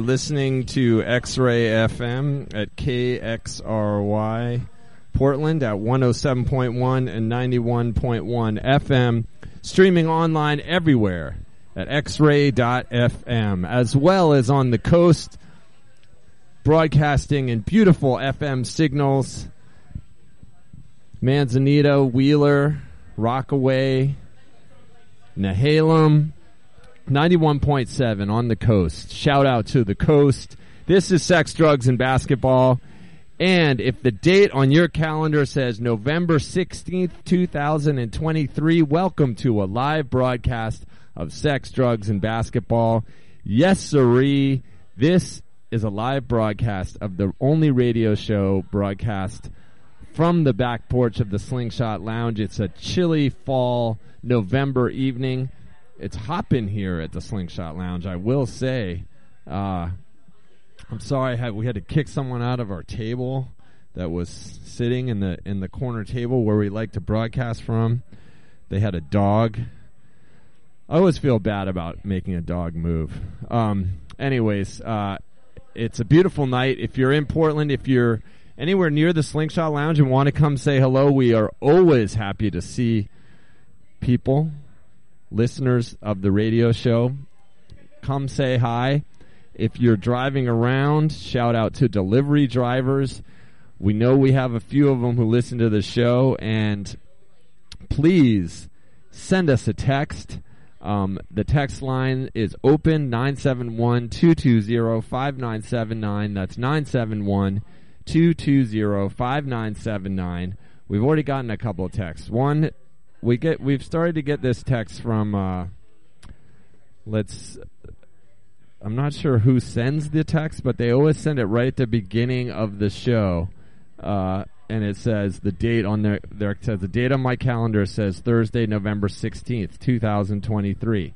listening to X Ray FM at KXRY Portland at 107.1 and 91.1 FM, streaming online everywhere at xray.fm, as well as on the coast, broadcasting in beautiful FM signals. Manzanita, Wheeler, Rockaway, Nehalem, 91.7 on the coast. Shout out to the coast. This is Sex, Drugs, and Basketball. And if the date on your calendar says November 16th, 2023, welcome to a live broadcast of sex, drugs, and basketball. Yes, sirree. This is a live broadcast of the only radio show broadcast from the back porch of the Slingshot Lounge. It's a chilly fall November evening. It's hopping here at the Slingshot Lounge, I will say. Uh, I'm sorry had, we had to kick someone out of our table that was sitting in the in the corner table where we like to broadcast from. They had a dog. I always feel bad about making a dog move. Um, anyways, uh, it's a beautiful night. If you're in Portland, if you're anywhere near the Slingshot Lounge and want to come say hello, we are always happy to see people, listeners of the radio show. Come say hi. If you're driving around, shout out to delivery drivers. We know we have a few of them who listen to the show, and please send us a text. Um, the text line is open 971 220 5979. That's 971 220 5979. We've already gotten a couple of texts. One, we get we've started to get this text from uh, let's I'm not sure who sends the text, but they always send it right at the beginning of the show. Uh, and it says the date on their, there says the date on my calendar says Thursday, November 16th, 2023.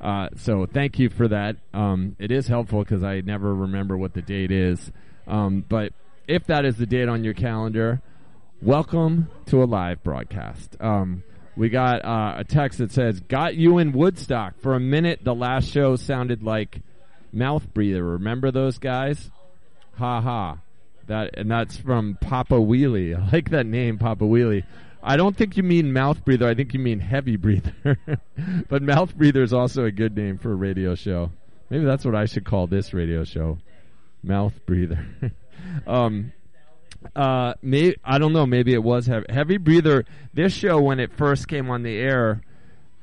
Uh, so thank you for that. Um, it is helpful because I never remember what the date is. Um, but if that is the date on your calendar, welcome to a live broadcast. Um, we got uh, a text that says, "Got you in Woodstock for a minute. The last show sounded like mouth breather. Remember those guys? Ha ha. That and that's from Papa Wheelie. I like that name, Papa Wheelie. I don't think you mean mouth breather. I think you mean heavy breather. but mouth breather is also a good name for a radio show. Maybe that's what I should call this radio show, mouth breather. um, uh, may, I don't know. Maybe it was heavy, heavy breather. This show, when it first came on the air,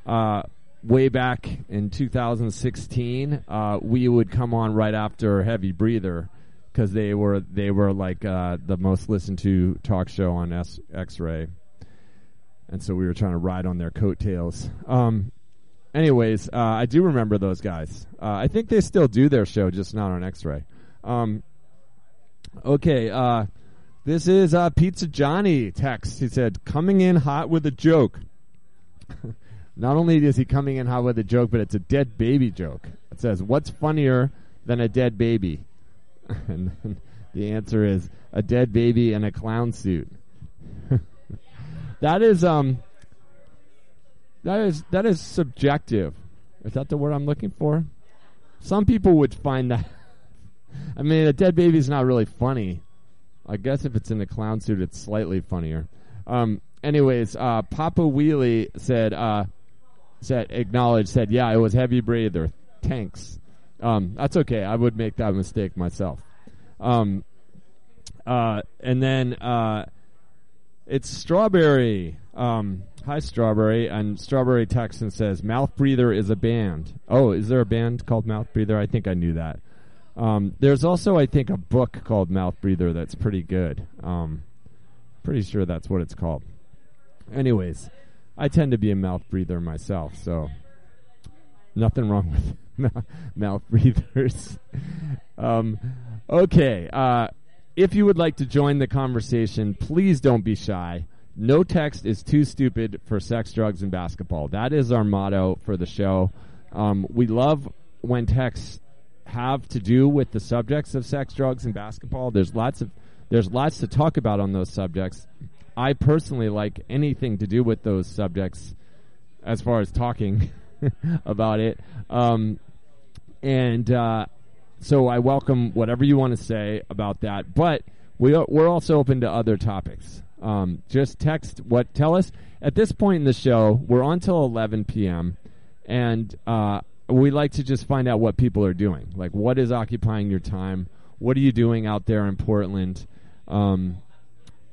uh, way back in 2016, uh, we would come on right after Heavy Breather because they were they were like uh, the most listened to talk show on S- X-Ray, and so we were trying to ride on their coattails. Um, anyways, uh, I do remember those guys. Uh, I think they still do their show, just not on X-Ray. Um, okay. This is uh, Pizza Johnny text. He said, coming in hot with a joke. Not only is he coming in hot with a joke, but it's a dead baby joke. It says, what's funnier than a dead baby? and the answer is a dead baby in a clown suit. that is um that is that is subjective. Is that the word I'm looking for? Some people would find that I mean a dead baby is not really funny. I guess if it's in a clown suit, it's slightly funnier. Um, anyways, uh, Papa Wheelie said, uh, said, acknowledged, said, yeah, it was heavy breather. Tanks. Um, that's okay. I would make that mistake myself. Um, uh, and then, uh, it's Strawberry. Um, hi, Strawberry. And Strawberry Texan says, Mouth Breather is a band. Oh, is there a band called Mouth Breather? I think I knew that. Um, there's also, I think, a book called Mouth Breather that's pretty good. Um, pretty sure that's what it's called. Anyways, I tend to be a mouth breather myself, so nothing wrong with mouth breathers. um, okay, uh, if you would like to join the conversation, please don't be shy. No text is too stupid for sex, drugs, and basketball. That is our motto for the show. Um, we love when texts have to do with the subjects of sex, drugs, and basketball. There's lots of there's lots to talk about on those subjects. I personally like anything to do with those subjects, as far as talking about it. Um, and uh, so I welcome whatever you want to say about that. But we are, we're also open to other topics. Um, just text what tell us at this point in the show. We're on till 11 p.m. and uh, we like to just find out what people are doing. Like, what is occupying your time? What are you doing out there in Portland? Um,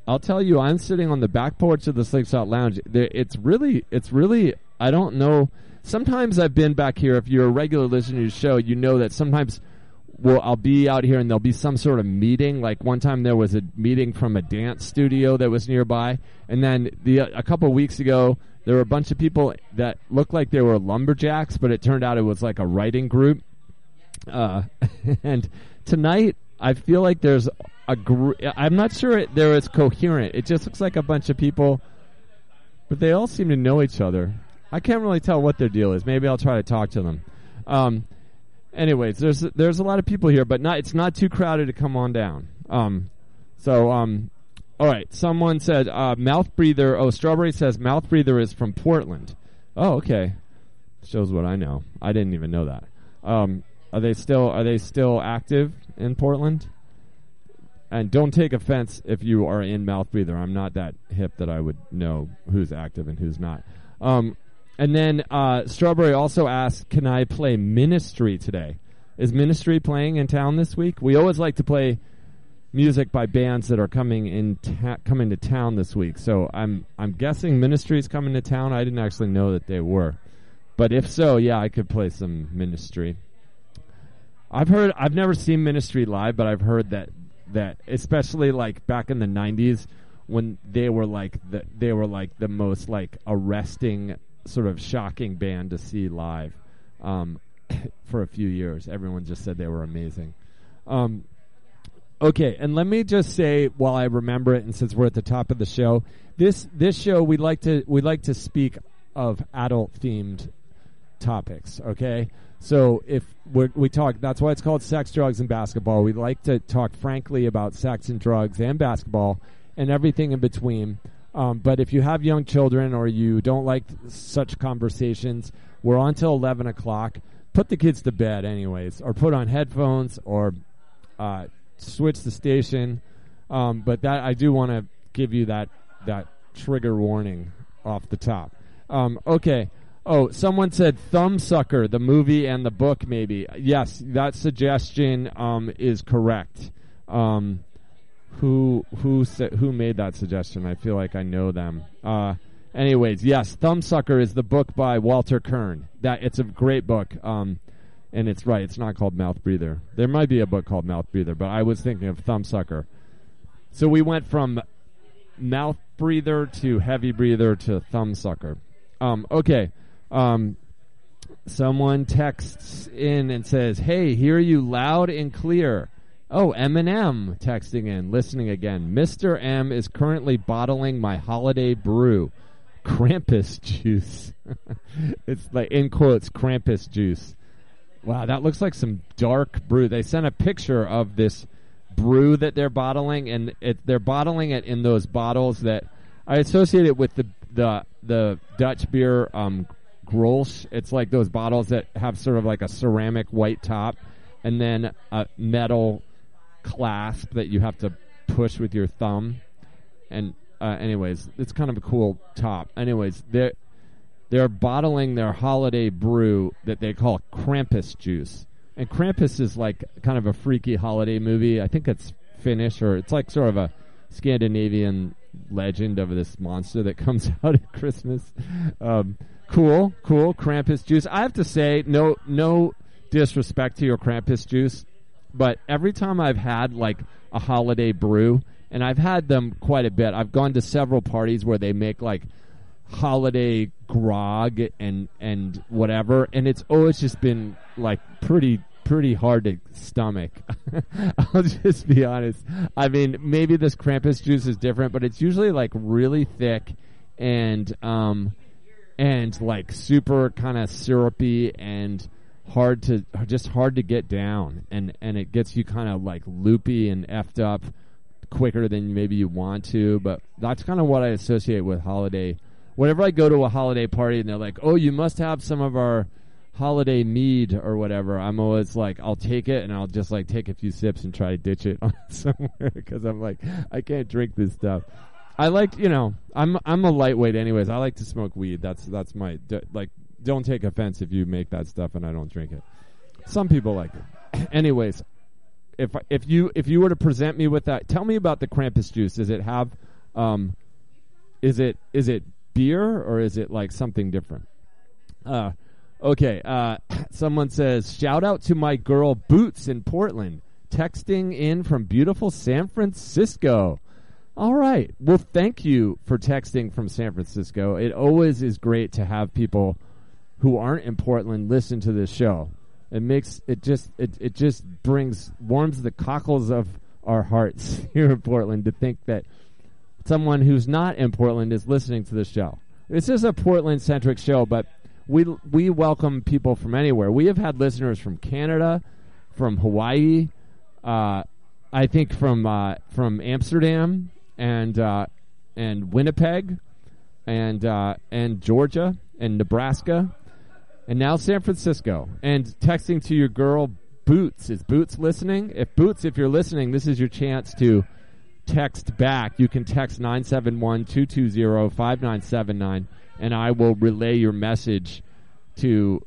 I'll tell you, I'm sitting on the back porch of the Slingshot Lounge. It's really, it's really, I don't know. Sometimes I've been back here. If you're a regular listener to the show, you know that sometimes we'll, I'll be out here and there'll be some sort of meeting. Like one time there was a meeting from a dance studio that was nearby, and then the a couple weeks ago there were a bunch of people that looked like they were lumberjacks, but it turned out it was like a writing group. Uh, and tonight I feel like there's a group. I'm not sure it, there is coherent. It just looks like a bunch of people, but they all seem to know each other. I can't really tell what their deal is. Maybe I'll try to talk to them. Um, anyways, there's there's a lot of people here, but not it's not too crowded to come on down. Um, so um, all right. Someone said uh, mouth breather. Oh, strawberry says mouth breather is from Portland. Oh, okay. Shows what I know. I didn't even know that. Um, are they still are they still active in Portland? And don't take offense if you are in mouth breather. I'm not that hip that I would know who's active and who's not. Um, and then uh, Strawberry also asked, "Can I play Ministry today? Is Ministry playing in town this week? We always like to play music by bands that are coming in ta- coming to town this week. So I'm I'm guessing Ministry is coming to town. I didn't actually know that they were, but if so, yeah, I could play some Ministry. I've heard I've never seen Ministry live, but I've heard that that especially like back in the '90s when they were like the they were like the most like arresting sort of shocking band to see live um, for a few years. Everyone just said they were amazing. Um, okay, and let me just say while I remember it, and since we're at the top of the show, this this show we like to we like to speak of adult themed topics. Okay, so if we talk, that's why it's called sex, drugs, and basketball. We like to talk frankly about sex and drugs and basketball and everything in between. Um, but if you have young children or you don't like such conversations, we're on till 11 o'clock. Put the kids to bed, anyways, or put on headphones or uh, switch the station. Um, but that I do want to give you that that trigger warning off the top. Um, okay. Oh, someone said Thumbsucker, the movie and the book, maybe. Yes, that suggestion um, is correct. Um, who who sa- who made that suggestion. I feel like I know them. Uh, anyways, yes, Thumbsucker is the book by Walter Kirn. That it's a great book. Um, and it's right. It's not called Mouth Breather. There might be a book called Mouth Breather, but I was thinking of Thumbsucker. So we went from Mouth Breather to Heavy Breather to Thumbsucker. Um, okay. Um, someone texts in and says, "Hey, hear you loud and clear." Oh, Eminem texting in, listening again. Mr. M is currently bottling my holiday brew, Krampus juice. it's like in quotes, Krampus juice. Wow, that looks like some dark brew. They sent a picture of this brew that they're bottling, and it, they're bottling it in those bottles that I associate it with the the the Dutch beer um, Grolsch. It's like those bottles that have sort of like a ceramic white top, and then a metal clasp that you have to push with your thumb. And uh, anyways, it's kind of a cool top. Anyways, they're they're bottling their holiday brew that they call Krampus juice. And Krampus is like kind of a freaky holiday movie. I think it's Finnish or it's like sort of a Scandinavian legend of this monster that comes out at Christmas. Um, cool, cool Krampus juice. I have to say, no, no disrespect to your Krampus juice, but every time I've had like a holiday brew, and I've had them quite a bit. I've gone to several parties where they make like holiday grog and and whatever, and it's always just been like pretty pretty hard to stomach. I'll just be honest. I mean, maybe this Krampus juice is different, but it's usually like really thick and um and like super kind of syrupy and hard to just hard to get down and and it gets you kind of like loopy and effed up quicker than maybe you want to but that's kind of what I associate with holiday whenever I go to a holiday party and they're like oh you must have some of our holiday mead or whatever I'm always like I'll take it and I'll just like take a few sips and try to ditch it somewhere because I'm like I can't drink this stuff I like you know I'm I'm a lightweight anyways I like to smoke weed that's that's my like don't take offense if you make that stuff and I don't drink it. Some people like it. Anyways, if if you if you were to present me with that, tell me about the Krampus juice. Does it have um is it is it beer or is it like something different? Uh Okay, uh, someone says, shout out to my girl Boots in Portland, texting in from beautiful San Francisco. All right. Well, thank you for texting from San Francisco. It always is great to have people who aren't in Portland listen to this show. It makes it just it it just brings warms the cockles of our hearts here in Portland to think that someone who's not in Portland is listening to the show. This is a Portland centric show, but we we welcome people from anywhere. We have had listeners from Canada, from Hawaii, uh, I think from uh, from Amsterdam and uh, and Winnipeg, and uh, and Georgia and Nebraska, and now San Francisco. And texting to your girl Boots is Boots listening? If Boots, if you're listening, this is your chance to text back. You can text 971-220-5979 and I will relay your message to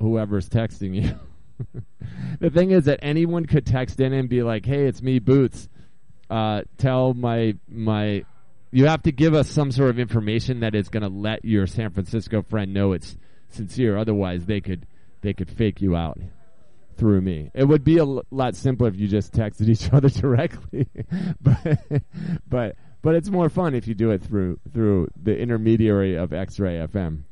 whoever's texting you. the thing is that anyone could text in and be like, "Hey, it's me, Boots. Uh, tell my my." You have to give us some sort of information that is going to let your San Francisco friend know it's sincere. Otherwise, they could they could fake you out through me. It would be a l- lot simpler if you just texted each other directly, but but but it's more fun if you do it through through the intermediary of X-Ray FM.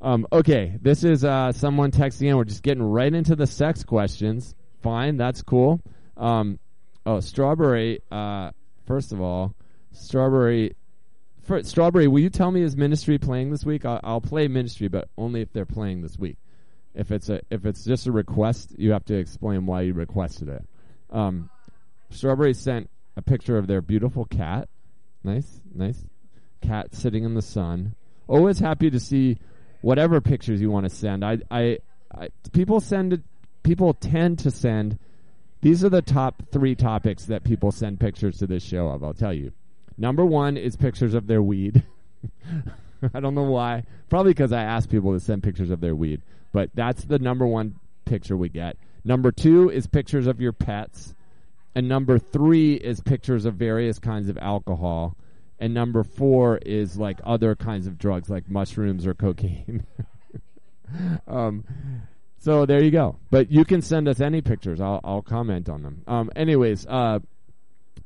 Um, okay, this is uh, someone texting in. We're just getting right into the sex questions. Fine, that's cool. Um, oh, strawberry. Uh, first of all, strawberry. For, strawberry, will you tell me is Ministry playing this week? I'll, I'll play Ministry, but only if they're playing this week. If it's a if it's just a request, you have to explain why you requested it. Um, Strawberry sent a picture of their beautiful cat. Nice, nice cat sitting in the sun. Always happy to see whatever pictures you want to send. I, I, I people send people tend to send. These are the top three topics that people send pictures to this show of. I'll tell you. Number one is pictures of their weed. I don't know why. Probably because I asked people to send pictures of their weed. But that's the number one picture we get. Number two is pictures of your pets. And number three is pictures of various kinds of alcohol. And number four is like other kinds of drugs like mushrooms or cocaine. um, so there you go. But you can send us any pictures. I'll, I'll comment on them. Um, anyways, uh,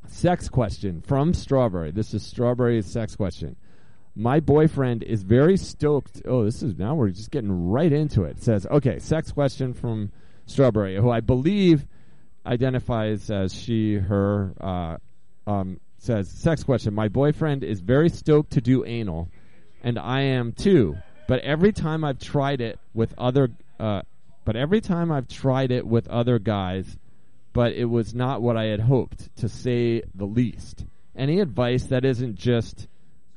sex question from Strawberry. This is Strawberry's sex question. My boyfriend is very stoked. Oh, this is now we're just getting right into it. it says, okay, sex question from Strawberry, who I believe identifies as she, her. Uh, um, says, sex question. My boyfriend is very stoked to do anal, and I am too. But every time I've tried it with other, uh, but every time I've tried it with other guys, but it was not what I had hoped, to say the least. Any advice that isn't just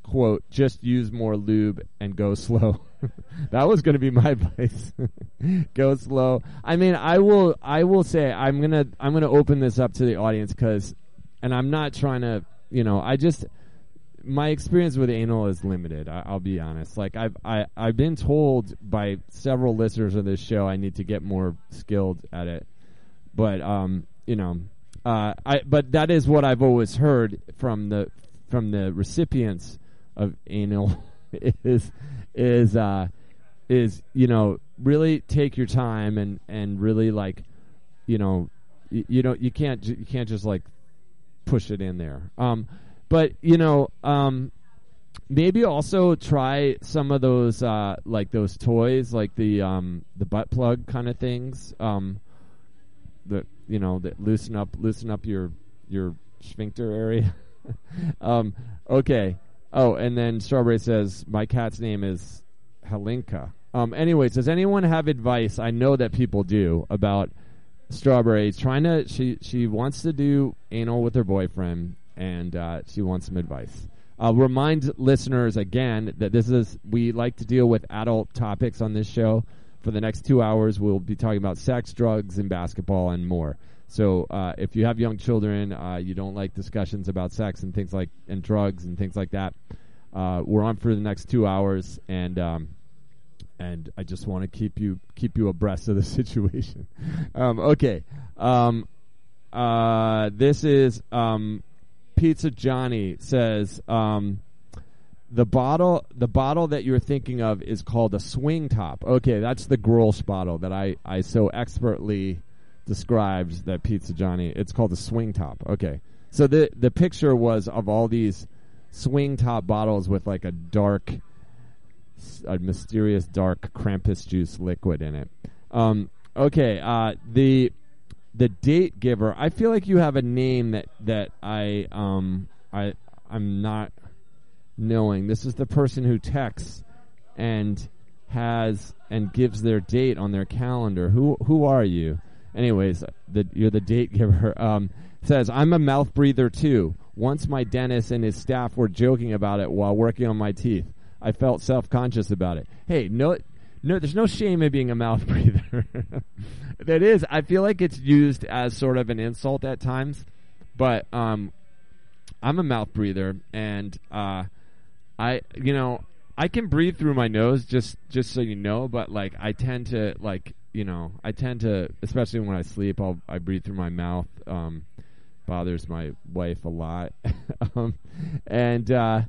quote, just use more lube and go slow. that was going to be my advice. go slow. I mean, I will, I will say, I'm going to, I'm going to open this up to the audience because, and I'm not trying to, you know, I just, my experience with anal is limited. I, will be honest. Like I've, I, I've been told by several listeners of this show I need to get more skilled at it. But, um, you know, uh, I, but that is what I've always heard from the, from the recipients of anal is is uh, is you know really take your time and and really like you know you, you know you can't you can't just like push it in there. Um, but you know um, maybe also try some of those uh, like those toys like the um, the butt plug kind of things. Um, the you know that loosen up loosen up your your sphincter area. um, okay. Oh, and then Strawberry says, my cat's name is Helinka. Um, anyways, does anyone have advice? I know that people do about Strawberry trying to. She she wants to do anal with her boyfriend, and uh, she wants some advice. I'll remind listeners again that this is we like to deal with adult topics on this show. For the next two hours, we'll be talking about sex, drugs, and basketball, and more. So uh, if you have young children, uh, you don't like discussions about sex and things like and drugs and things like that. Uh, we're on for the next two hours, and um, and I just want to keep you keep you abreast of the situation. um, okay, um, uh, this is um, Pizza Johnny says um, the bottle the bottle that you're thinking of is called a swing top. Okay, that's the Grolsch bottle that I I so expertly described that Pizza Johnny. It's called the swing top. Okay, so the the picture was of all these swing top bottles with like a dark, a mysterious dark Krampus juice liquid in it. Um, okay, uh, the the date giver. I feel like you have a name that that I um I I'm not knowing. This is the person who texts and has and gives their date on their calendar. Who who are you? Anyways, the, you're the date giver. Um, says I'm a mouth breather too. Once my dentist and his staff were joking about it while working on my teeth. I felt self conscious about it. Hey, no, no, there's no shame in being a mouth breather. that is, I feel like it's used as sort of an insult at times, but um, I'm a mouth breather, and uh, I, you know, I can breathe through my nose, just just so you know. But like, I tend to like, you know, I tend to, especially when I sleep, I'll I breathe through my mouth. Um, bothers my wife a lot, um, and uh,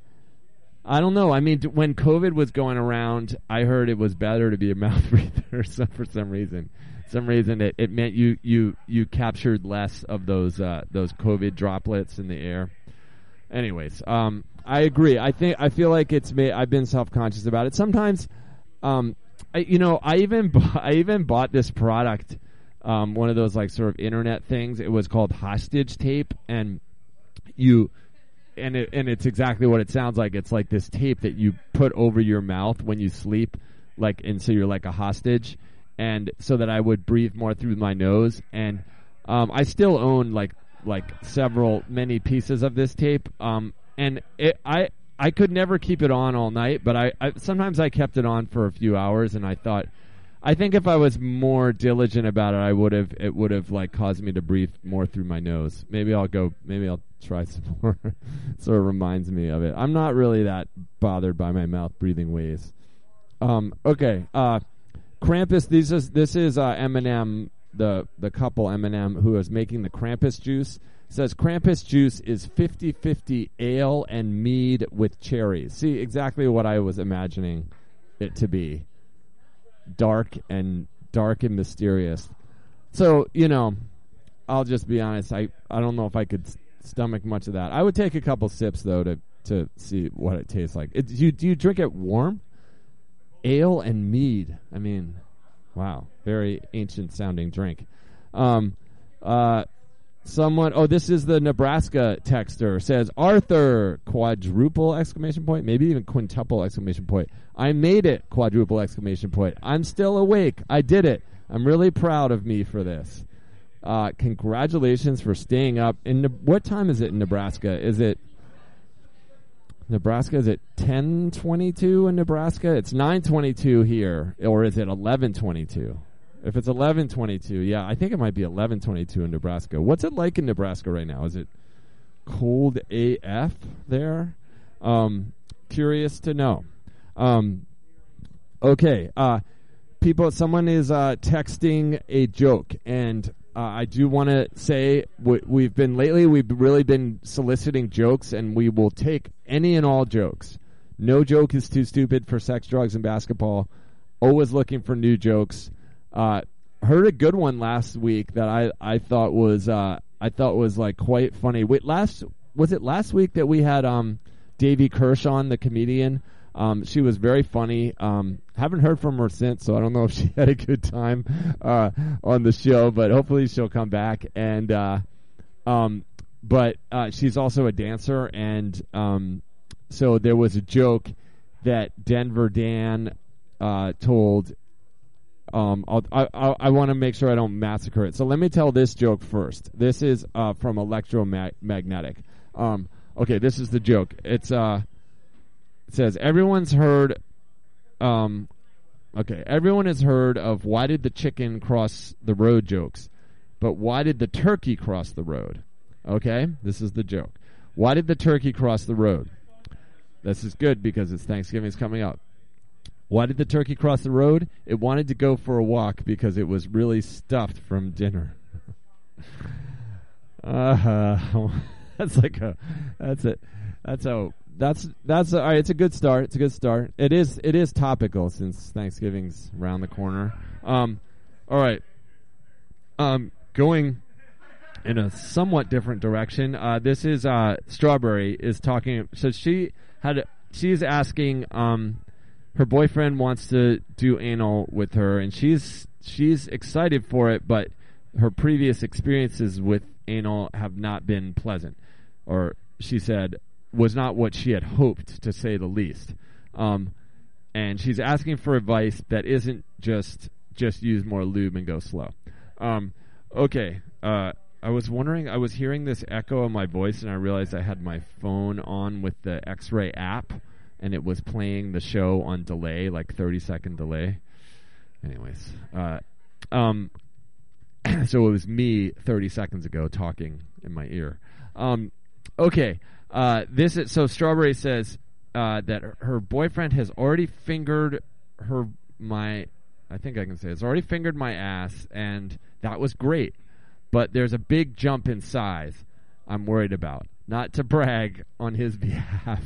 I don't know. I mean, when COVID was going around, I heard it was better to be a mouth breather. so for some reason, some reason it, it meant you you you captured less of those uh, those COVID droplets in the air. Anyways, um, I agree. I think I feel like it's made. I've been self conscious about it. Sometimes, um, I, you know, I even bu- I even bought this product, um, one of those like sort of internet things. It was called hostage tape, and you, and it and it's exactly what it sounds like. It's like this tape that you put over your mouth when you sleep, like, and so you're like a hostage, and so that I would breathe more through my nose. And um, I still own like like several many pieces of this tape. Um, and it, I I could never keep it on all night, but I, I sometimes I kept it on for a few hours, and I thought, I think if I was more diligent about it, I would have it would have like caused me to breathe more through my nose. Maybe I'll go. Maybe I'll try some more. sort of reminds me of it. I'm not really that bothered by my mouth breathing ways. Um, okay, uh, Krampus. This is this is uh, Eminem, the the couple Eminem who is making the Krampus juice says Krampus juice is 50-50 ale and mead with cherries. See exactly what I was imagining it to be. Dark and dark and mysterious. So, you know, I'll just be honest, I I don't know if I could stomach much of that. I would take a couple sips though to to see what it tastes like. It, you do you drink it warm? Ale and mead. I mean, wow, very ancient sounding drink. Um uh Someone, oh, this is the Nebraska texter says Arthur quadruple exclamation point, maybe even quintuple exclamation point. I made it quadruple exclamation point. I'm still awake. I did it. I'm really proud of me for this. Uh, congratulations for staying up. In Ne- what time is it in Nebraska? Is it Nebraska? Is it ten twenty two in Nebraska? It's nine twenty two here, or is it eleven twenty two? If it's eleven twenty two, yeah, I think it might be eleven twenty two in Nebraska. What's it like in Nebraska right now? Is it cold AF there? Um, curious to know. Um, okay, uh, people. Someone is uh, texting a joke, and uh, I do want to say we've been lately. We've really been soliciting jokes, and we will take any and all jokes. No joke is too stupid for sex, drugs, and basketball. Always looking for new jokes. Uh, heard a good one last week that I I thought was uh, I thought was like quite funny. Wait, last was it last week that we had um Davy Kershaw, the comedian. Um, she was very funny. Um, haven't heard from her since, so I don't know if she had a good time uh, on the show. But hopefully she'll come back. And uh, um, but uh, she's also a dancer, and um, so there was a joke that Denver Dan uh, told. Um, I'll, I I, I want to make sure I don't massacre it. So let me tell this joke first. This is uh, from Electromagnetic. Um, okay, this is the joke. It's uh, it says everyone's heard. Um, okay, everyone has heard of why did the chicken cross the road jokes, but why did the turkey cross the road? Okay, this is the joke. Why did the turkey cross the road? This is good because it's Thanksgiving's coming up. Why did the turkey cross the road? It wanted to go for a walk because it was really stuffed from dinner. uh, that's like a that's it. That's how that's that's all right. It's a good start. It's a good start. It is it is topical since Thanksgiving's around the corner. Um, all right. Um, going in a somewhat different direction. Uh, this is uh, Strawberry is talking. So she had she's asking. Um, her boyfriend wants to do anal with her, and she's she's excited for it, but her previous experiences with anal have not been pleasant, or she said was not what she had hoped, to say the least. Um, and she's asking for advice that isn't just just use more lube and go slow. Um, okay, uh, I was wondering, I was hearing this echo of my voice, and I realized I had my phone on with the X-ray app, and it was playing the show on delay, like thirty second delay. Anyways, uh, um, so it was me 30 seconds ago talking in my ear. Um, okay, uh, this is so. Strawberry says uh, that her- her boyfriend has already fingered her my. I think I can say it's already fingered my ass, and that was great. But there's a big jump in size. I'm worried about. Not to brag on his behalf.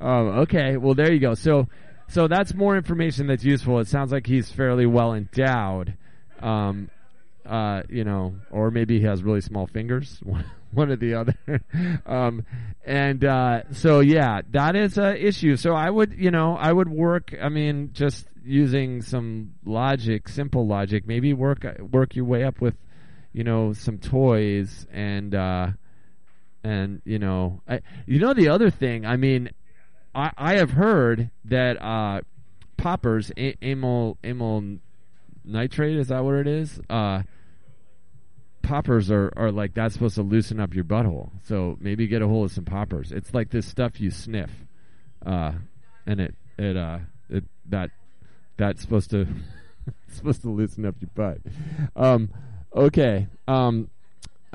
Um, okay, well there you go. So, so that's more information that's useful. It sounds like he's fairly well endowed. Um, uh, you know, or maybe he has really small fingers, one, or the other. um, and uh, so yeah, that is a issue. So I would, you know, I would work. I mean, just using some logic, simple logic, maybe work work your way up with, you know, some toys and uh, and you know, I, you know the other thing. I mean, I I have heard that uh, poppers, a- amyl amyl nitrate is that what it is? Uh, poppers are, are like that's supposed to loosen up your butthole. So maybe get a hold of some poppers. It's like this stuff you sniff, uh, and it it uh it that that's supposed to supposed to loosen up your butt. Um, okay. Um,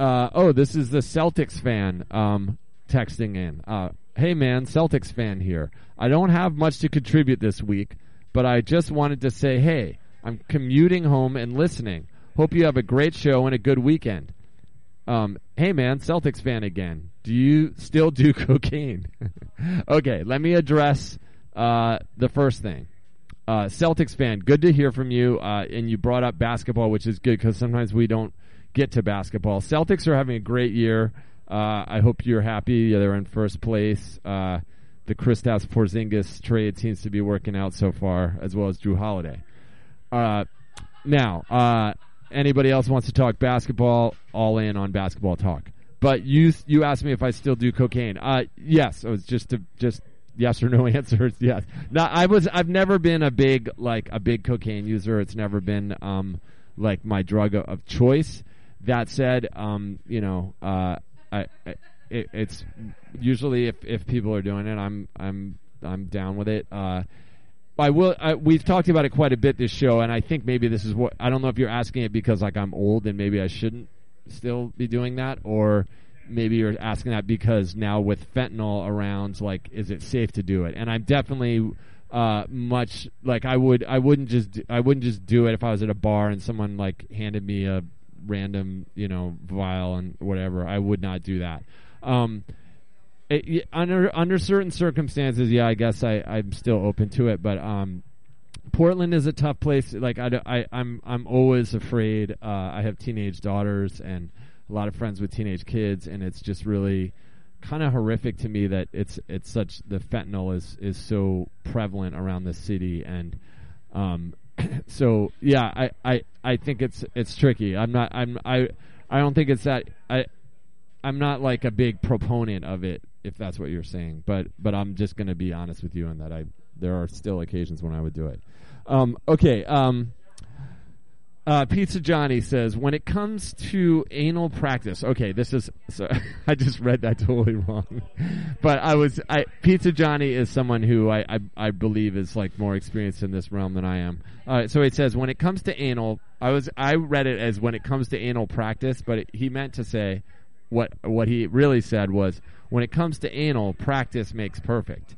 uh, oh, this is the Celtics fan um, texting in. Uh, hey man, Celtics fan here. I don't have much to contribute this week, but I just wanted to say, hey, I'm commuting home and listening. Hope you have a great show and a good weekend. Um, hey man, Celtics fan again. Do you still do cocaine? okay, let me address uh, the first thing. Uh, Celtics fan, good to hear from you. Uh, and you brought up basketball, which is good because sometimes we don't get to basketball. Celtics are having a great year. Uh, I hope you're happy. Yeah, they're in first place. Uh, the Kristaps Porzingis trade seems to be working out so far, as well as Jrue Holiday. Uh, now, uh, anybody else wants to talk basketball? All in on basketball talk. But you you asked me if I still do cocaine. Uh, yes, it was just to just yes or no answer. is yes. No, I was. I've never been a big like a big cocaine user. It's never been um like my drug of choice. That said, um, you know, uh, I, I it, it's usually if if people are doing it, I'm I'm I'm down with it. Uh, I will. I, we've talked about it quite a bit this show, and I think maybe this is what I don't know if you're asking it because like I'm old and maybe I shouldn't still be doing that, or maybe you're asking that because now with fentanyl around, like, is it safe to do it? And I'm definitely uh, much like I would. I wouldn't just. I wouldn't just do it if I was at a bar and someone like handed me a random, you know, vial and whatever. I would not do that. Um, it, under under certain circumstances, yeah, I guess I I'm still open to it, but um, Portland is a tough place. Like I, I am I'm always afraid. Uh, I have teenage daughters and a lot of friends with teenage kids, and it's just really kind of horrific to me that it's it's such the fentanyl is is so prevalent around the city and um so yeah I, I I think it's it's tricky. I'm not I'm I I don't think it's that I I'm not like a big proponent of it if that's what you're saying. But but I'm just going to be honest with you on that. I there are still occasions when I would do it. Um okay um uh, Pizza Johnny says, when it comes to anal practice, okay, this is, I just read that totally wrong. but I was, I, Pizza Johnny is someone who I, I, I believe is like more experienced in this realm than I am. Uh, so it says, when it comes to anal, I was, I read it as when it comes to anal practice, but it, he meant to say, what, what he really said was, when it comes to anal, practice makes perfect.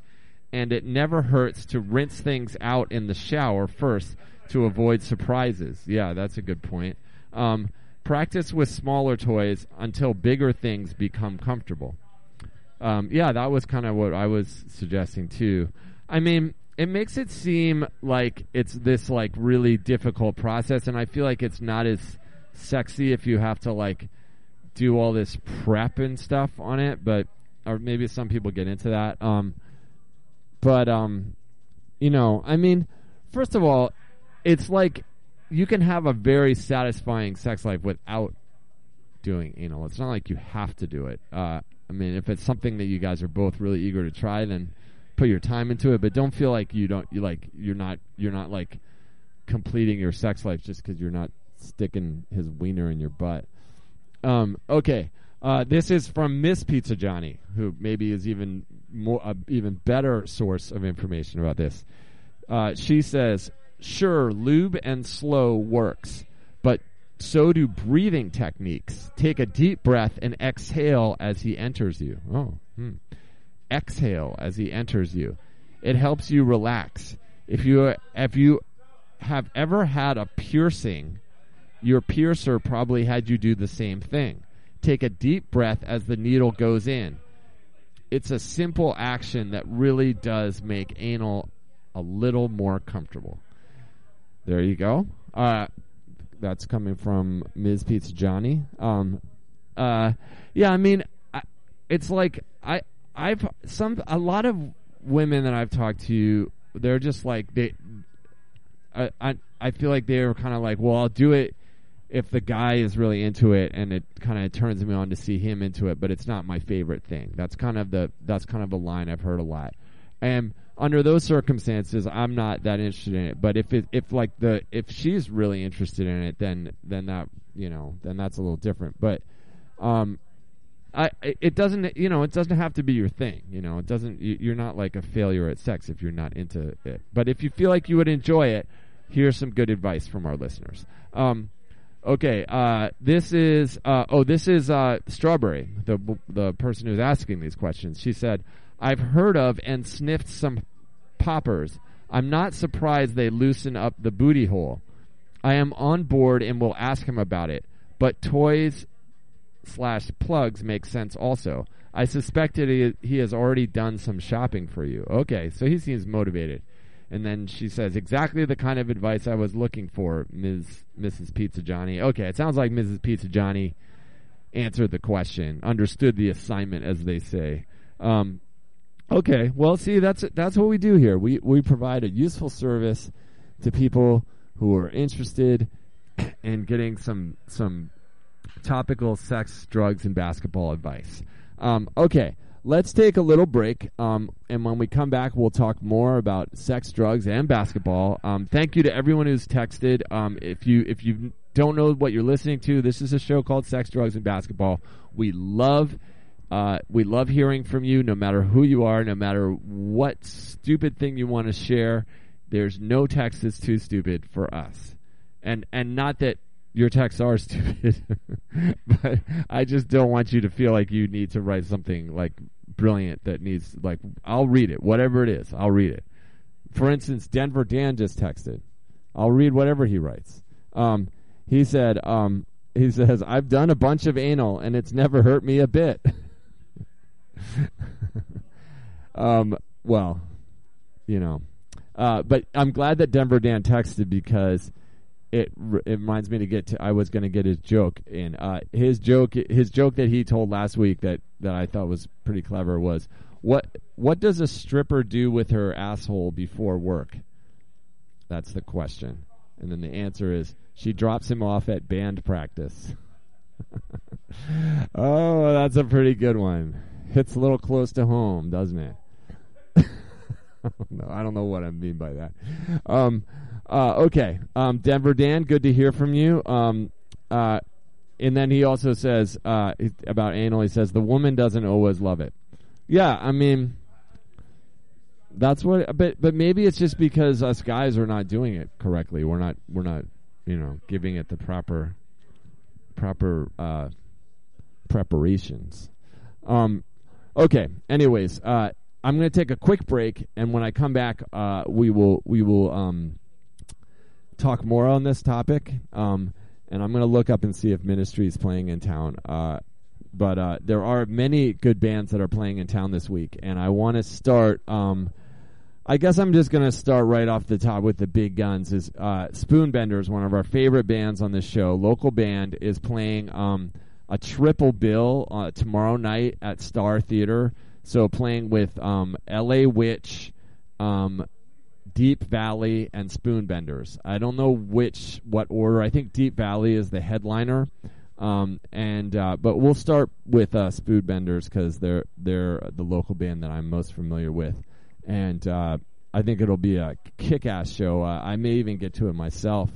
And it never hurts to rinse things out in the shower first to avoid surprises. Yeah, that's a good point. Um, practice with smaller toys until bigger things become comfortable. Um, yeah, that was kind of what I was suggesting too. I mean, it makes it seem like it's this like really difficult process, and I feel like it's not as sexy if you have to like do all this prep and stuff on it. But or maybe some people get into that. Um, but um, you know, I mean, first of all, it's like you can have a very satisfying sex life without doing anal. It's not like you have to do it. Uh, I mean, if it's something that you guys are both really eager to try, then put your time into it. But don't feel like you don't you like you're not you're not like completing your sex life just because you're not sticking his wiener in your butt. Um, okay, uh, this is from Miss Pizza Johnny, who maybe is even more a even better source of information about this. Uh, she says, "Sure, lube and slow works, but so do breathing techniques. Take a deep breath and exhale as he enters you. Oh, hmm. exhale as he enters you. It helps you relax. If you if you have ever had a piercing, your piercer probably had you do the same thing. Take a deep breath as the needle goes in. It's a simple action that really does make anal a little more comfortable. There you go. Uh, that's coming from Ms. Pizza Johnny. Um, uh, yeah, I mean, I, it's like I, I've some a lot of women that I've talked to, they're just like they. I I, I feel like they're kind of like, well, I'll do it if the guy is really into it, and it kind of turns me on to see him into it, but it's not my favorite thing. That's kind of the that's kind of a line I've heard a lot, and under those circumstances, I'm not that interested in it. But if it, if like the if she's really interested in it, then then that you know then that's a little different. But um, I it doesn't you know it doesn't have to be your thing. You know it doesn't you're not like a failure at sex if you're not into it. But if you feel like you would enjoy it, here's some good advice from our listeners. Um, okay, uh, this is uh, oh this is uh, Strawberry, the the person who's asking these questions. She said. I've heard of and sniffed some poppers. I'm not surprised they loosen up the booty hole. I am on board and will ask him about it. But toys slash plugs make sense also. I suspected he, he has already done some shopping for you. Okay, so he seems motivated. And then she says, exactly the kind of advice I was looking for, Ms. Mrs. Pizza Johnny. Okay, it sounds like Mrs. Pizza Johnny answered the question, understood the assignment, as they say. Um, Okay, well, see, that's that's what we do here. We we provide a useful service to people who are interested in getting some some topical sex, drugs, and basketball advice. Um, okay, let's take a little break, um, and when we come back, we'll talk more about sex, drugs, and basketball. Um, thank you to everyone who's texted. Um, if you if you don't know what you're listening to, this is a show called Sex, Drugs, and Basketball. We love uh, we love hearing from you, no matter who you are, no matter what stupid thing you want to share. There's no text that's too stupid for us, and and not that your texts are stupid, but I just don't want you to feel like you need to write something like brilliant that needs like I'll read it, whatever it is, I'll read it. For instance, Denver Dan just texted. I'll read whatever he writes. Um, he said, um, he says, I've done a bunch of anal and it's never hurt me a bit. um, well, you know, uh, but I'm glad that Denver Dan texted because it it reminds me to get to. I was going to get his joke in. Uh, his joke, his joke that he told last week that that I thought was pretty clever was what what does a stripper do with her asshole before work? That's the question, and then the answer is she drops him off at band practice. oh, that's a pretty good one hits a little close to home, doesn't it? no, I don't know what I mean by that. Um, uh, okay, um, Denver Dan, good to hear from you. Um, uh, and then he also says uh, about anal. He says the woman doesn't always love it. Yeah, I mean, that's what. But but maybe it's just because us guys are not doing it correctly. We're not we're not you know giving it the proper proper uh, preparations. Um, Okay. Anyways, uh, I'm going to take a quick break, and when I come back, uh, we will we will um, talk more on this topic. Um, and I'm going to look up and see if Ministry is playing in town. Uh, but uh, there are many good bands that are playing in town this week, and I want to start. Um, I guess I'm just gonna start right off the top with the big guns. Is uh, Spoon Benders, one of our favorite bands on this show, local band, is playing um, a triple bill uh, tomorrow night at Star Theater. So playing with um, L.A. Witch, um, Deap Vally, and Spoon Benders. I don't know which what order. I think Deap Vally is the headliner. Um, and uh, but we'll start with uh, Spoon Benders because they're they're the local band that I'm most familiar with and uh, I think it'll be a kick-ass show. I may even get to it myself.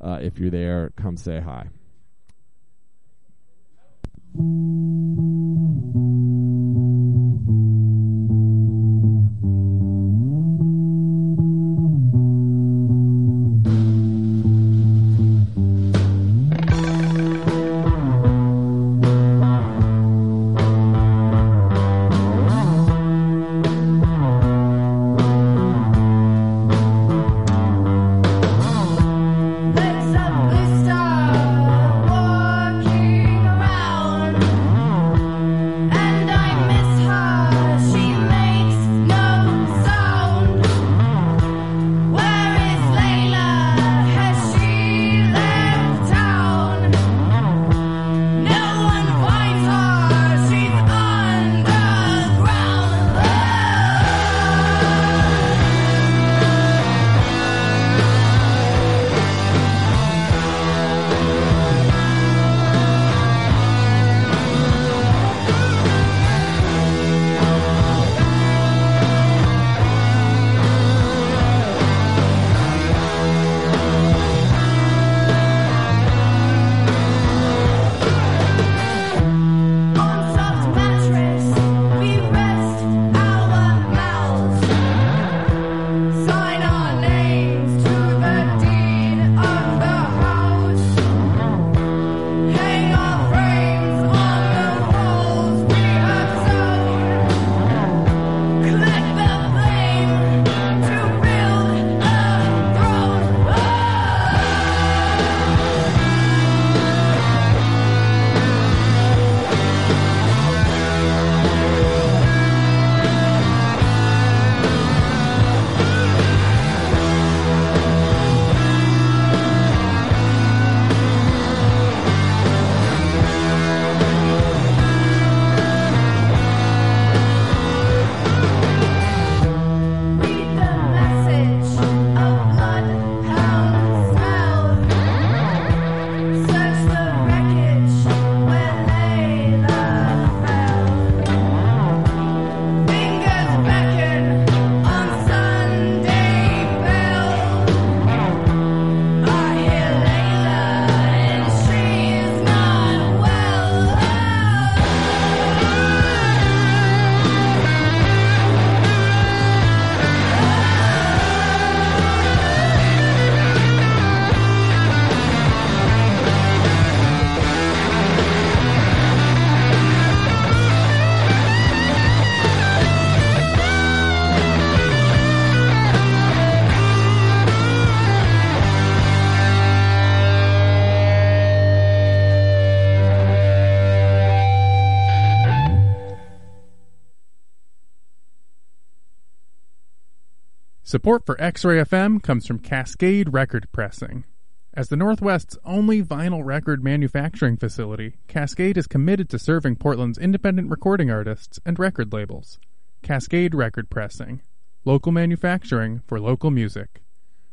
Uh, if you're there, come say hi. Thank you. Support for X-Ray FM comes from Cascade Record Pressing. As the Northwest's only vinyl record manufacturing facility, Cascade is committed to serving Portland's independent recording artists and record labels. Cascade Record Pressing. Local manufacturing for local music.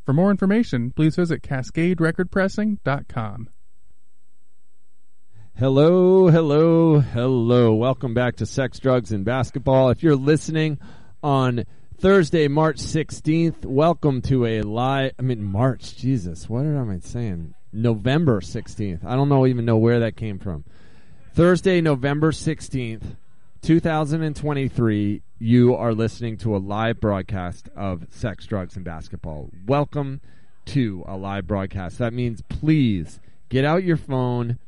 For more information, please visit cascaderecordpressing.com. Hello, hello, hello. Welcome back to Sex, Drugs, and Basketball. If you're listening on Thursday, March 16th, welcome to a live, I mean, March, Jesus, what am I saying? November 16th. I don't know, even know where that came from. Thursday, November 16th, 2023, you are listening to a live broadcast of Sex, Drugs, and Basketball. Welcome to a live broadcast. That means please get out your phone,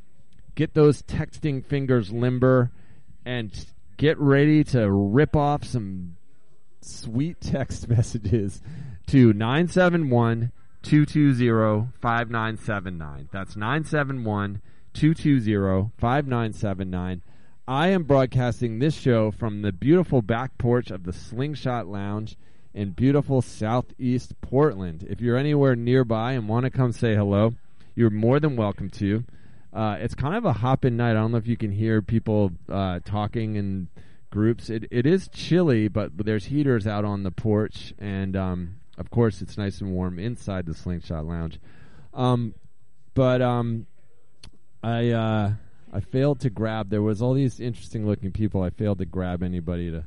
get those texting fingers limber, and get ready to rip off some sweet text messages to 971 220 5979. That's 971 220 5979. I am broadcasting this show from the beautiful back porch of the Slingshot Lounge in beautiful southeast Portland. If you're anywhere nearby and want to come say hello, you're more than welcome to. Uh, it's kind of a hopping night. I don't know if you can hear people uh, talking in groups. It it is chilly, but there's heaters out on the porch, and um, of course it's nice and warm inside the Slingshot Lounge. Um, but um, I uh, I failed to grab. There was all these interesting looking people. I failed to grab anybody to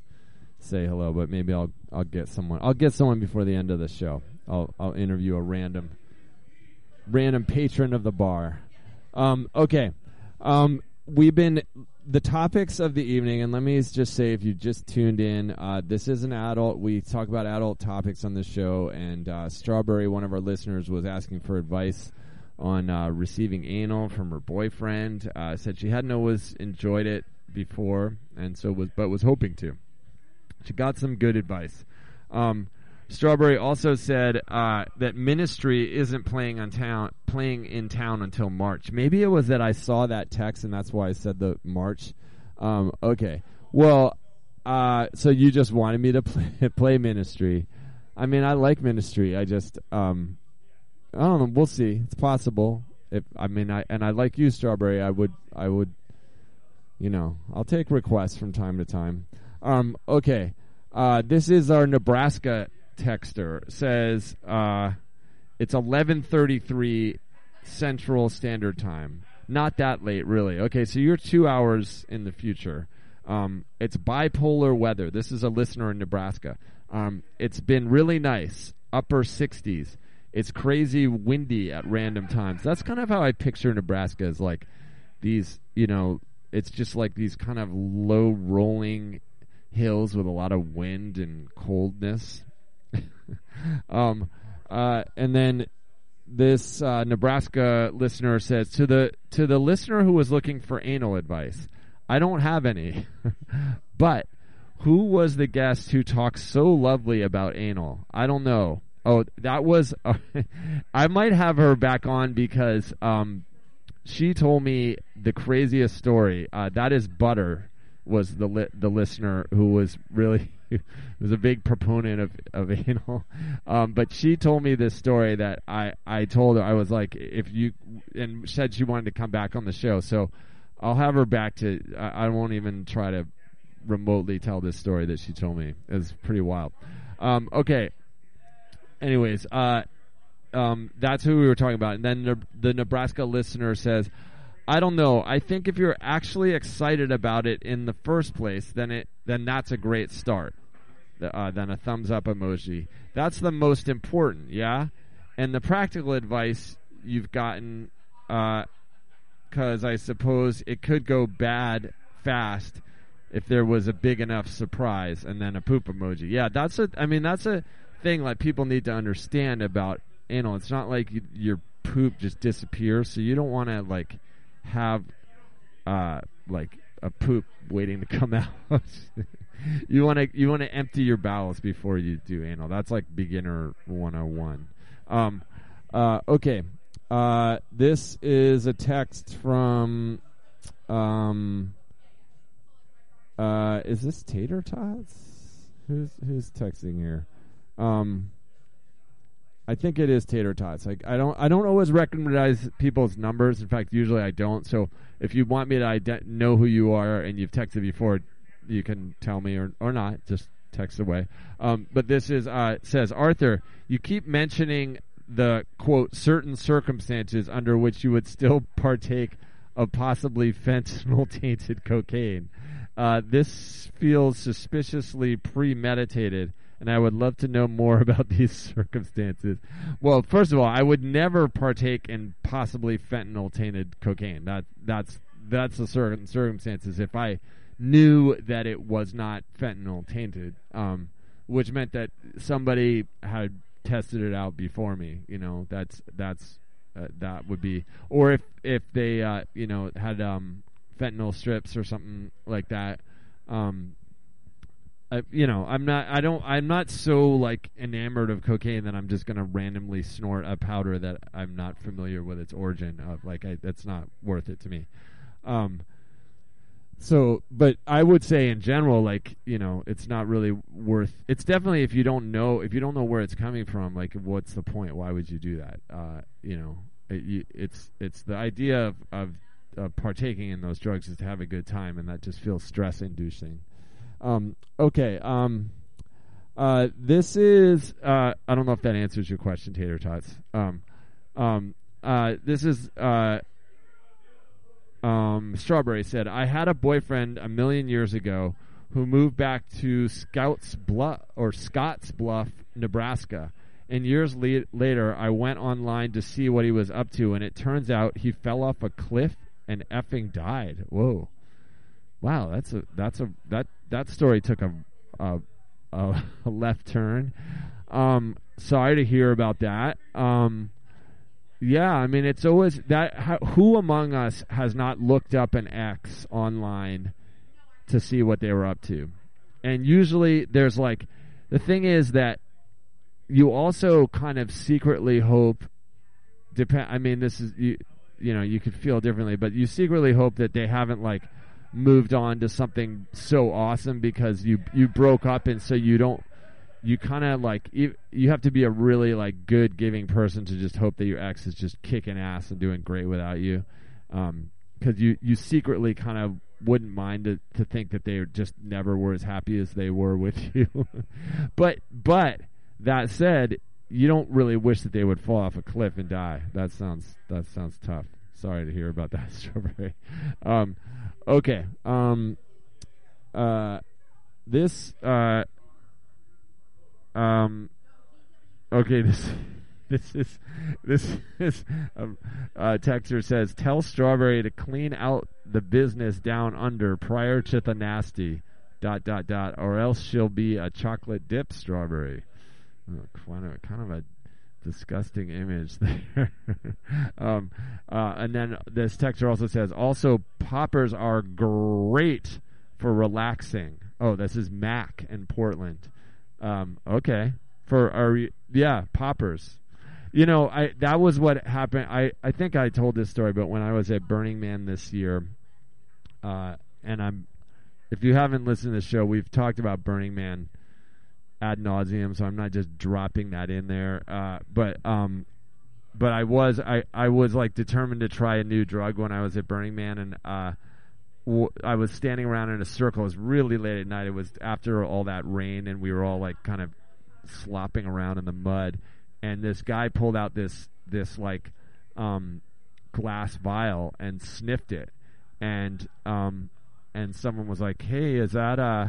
say hello, but maybe I'll I'll get someone. I'll get someone before the end of the show. I'll I'll interview a random random patron of the bar. Um, okay, um, we've been the topics of the evening, and let me just say, if you just tuned in, uh, this is an adult. We talk about adult topics on this show, and uh, Strawberry, one of our listeners, was asking for advice on uh, receiving anal from her boyfriend. Uh, said she hadn't always enjoyed it before, and so was, but was hoping to. She got some good advice. Um, Strawberry also said uh, that Ministry isn't playing on town, playing in town until March. Maybe it was that I saw that text, and that's why I said the March. Um, okay, well, uh, so you just wanted me to play, play Ministry. I mean, I like Ministry. I just, um, I don't know. We'll see. It's possible. If I mean, I and I like you, Strawberry. I would, I would, you know, I'll take requests from time to time. Um, okay. Uh, this is our Nebraska texter. Says uh, it's eleven thirty three Central Standard Time. Not that late, really. Okay, so you're two hours in the future. Um, it's bipolar weather. This is a listener in Nebraska. Um, it's been really nice, upper 60s. It's crazy windy at random times. That's kind of how I picture Nebraska as like these, you know, it's just like these kind of low rolling hills with a lot of wind and coldness. um, uh, and then this uh, Nebraska listener says to the to the listener who was looking for anal advice, I don't have any, but who was the guest who talked so lovely about anal? I don't know. Oh, that was. I might have her back on because um, she told me the craziest story. Uh, that is butter was the li- the listener who was really was a big proponent of of anal. Um, but she told me this story that I I told her I was like if you and said she wanted to come back on the show. So I'll have her back to. I, I won't even try to remotely tell this story that she told me. It's pretty wild. Um, okay. Anyways, uh, um, that's who we were talking about. And then the, the Nebraska listener says, I don't know. I think if you're actually excited about it in the first place, then it then that's a great start. Uh, then a thumbs up emoji. That's the most important, yeah. And the practical advice you've gotten, because I suppose it could go bad fast if there was a big enough surprise, and then a poop emoji. Yeah, that's a. I mean, that's a thing like people need to understand about anal. It's not like you, your poop just disappears, so you don't want to like have uh like a poop waiting to come out. You want to you want to empty your bowels before you do anal. That's like beginner 101. Um uh okay. Uh this is a text from um uh is this Tater Tots? Who's who's texting here? Um I think it is tater tots. Like I don't, I don't always recognize people's numbers. In fact, usually I don't. So if you want me to ide- know who you are and you've texted before, you can tell me or or not. Just text away. Um, but this is uh, says Arthur. You keep mentioning the quote certain circumstances under which you would still partake of possibly fentanyl tainted cocaine. Uh, this feels suspiciously premeditated and I would love to know more about these circumstances. Well, first of all, I would never partake in possibly fentanyl tainted cocaine. That that's that's the certain circumstances. If I knew that it was not fentanyl tainted, um, which meant that somebody had tested it out before me. You know, that's that's uh, that would be, or if if they uh, you know had um, fentanyl strips or something like that. Um, I, you know, I'm not. I don't. I'm not so like enamored of cocaine that I'm just gonna randomly snort a powder that I'm not familiar with its origin of. Like, I, that's not worth it to me. Um, so, but I would say in general, like you know, it's not really worth. It's definitely if you don't know if you don't know where it's coming from, like what's the point? Why would you do that? Uh, you know, it, you, it's it's the idea of, of partaking in those drugs is to have a good time, and that just feels stress inducing. Um, okay. Um, uh, this is uh, I don't know if that answers your question, Tater Tots. Um, um, uh, this is uh, um, Strawberry said, I had a boyfriend a million years ago who moved back to Scouts Bluff or Scotts Bluff, Nebraska. And years le- later, I went online to see what he was up to, and it turns out he fell off a cliff and effing died. Whoa! Wow, that's a that's a that that story took a a, a, left turn. Um, sorry to hear about that. Um, yeah, I mean, it's always that. How, who among us has not looked up an ex online to see what they were up to? And usually, there's like the thing is that you also kind of secretly hope. Depend. I mean, this is you. You know, you could feel differently, but you secretly hope that they haven't like moved on to something so awesome because you you broke up, and so you don't you kind of like you, have to be a really like good giving person to just hope that your ex is just kicking ass and doing great without you. Because you you secretly kind of wouldn't mind to, to think that they just never were as happy as they were with you. But but that said you don't really wish that they would fall off a cliff and die. That sounds that sounds tough. Sorry to hear about that strawberry. Um okay um uh this uh um, okay, this this is this is um, uh, texter says tell Strawberry to clean out the business down under prior to the nasty dot dot dot, or else she'll be a chocolate dip strawberry. Oh, kind of kind of a disgusting image there. um, uh, and then this texter also says also poppers are great for relaxing. Oh, this is Mac in Portland. Um, okay, for our yeah poppers. You know, I that was what happened. I I think I told this story, but when I was at Burning Man this year, uh, and I'm if you haven't listened to the show, we've talked about Burning Man ad nauseum, so I'm not just dropping that in there. Uh, but um, but I was I I was like determined to try a new drug when I was at Burning Man, and uh, I was standing around in a circle. It was really late at night. It was after all that rain, and we were all like kind of slopping around in the mud. And this guy pulled out this this like um, glass vial and sniffed it, and um, and someone was like, "Hey, is that uh?"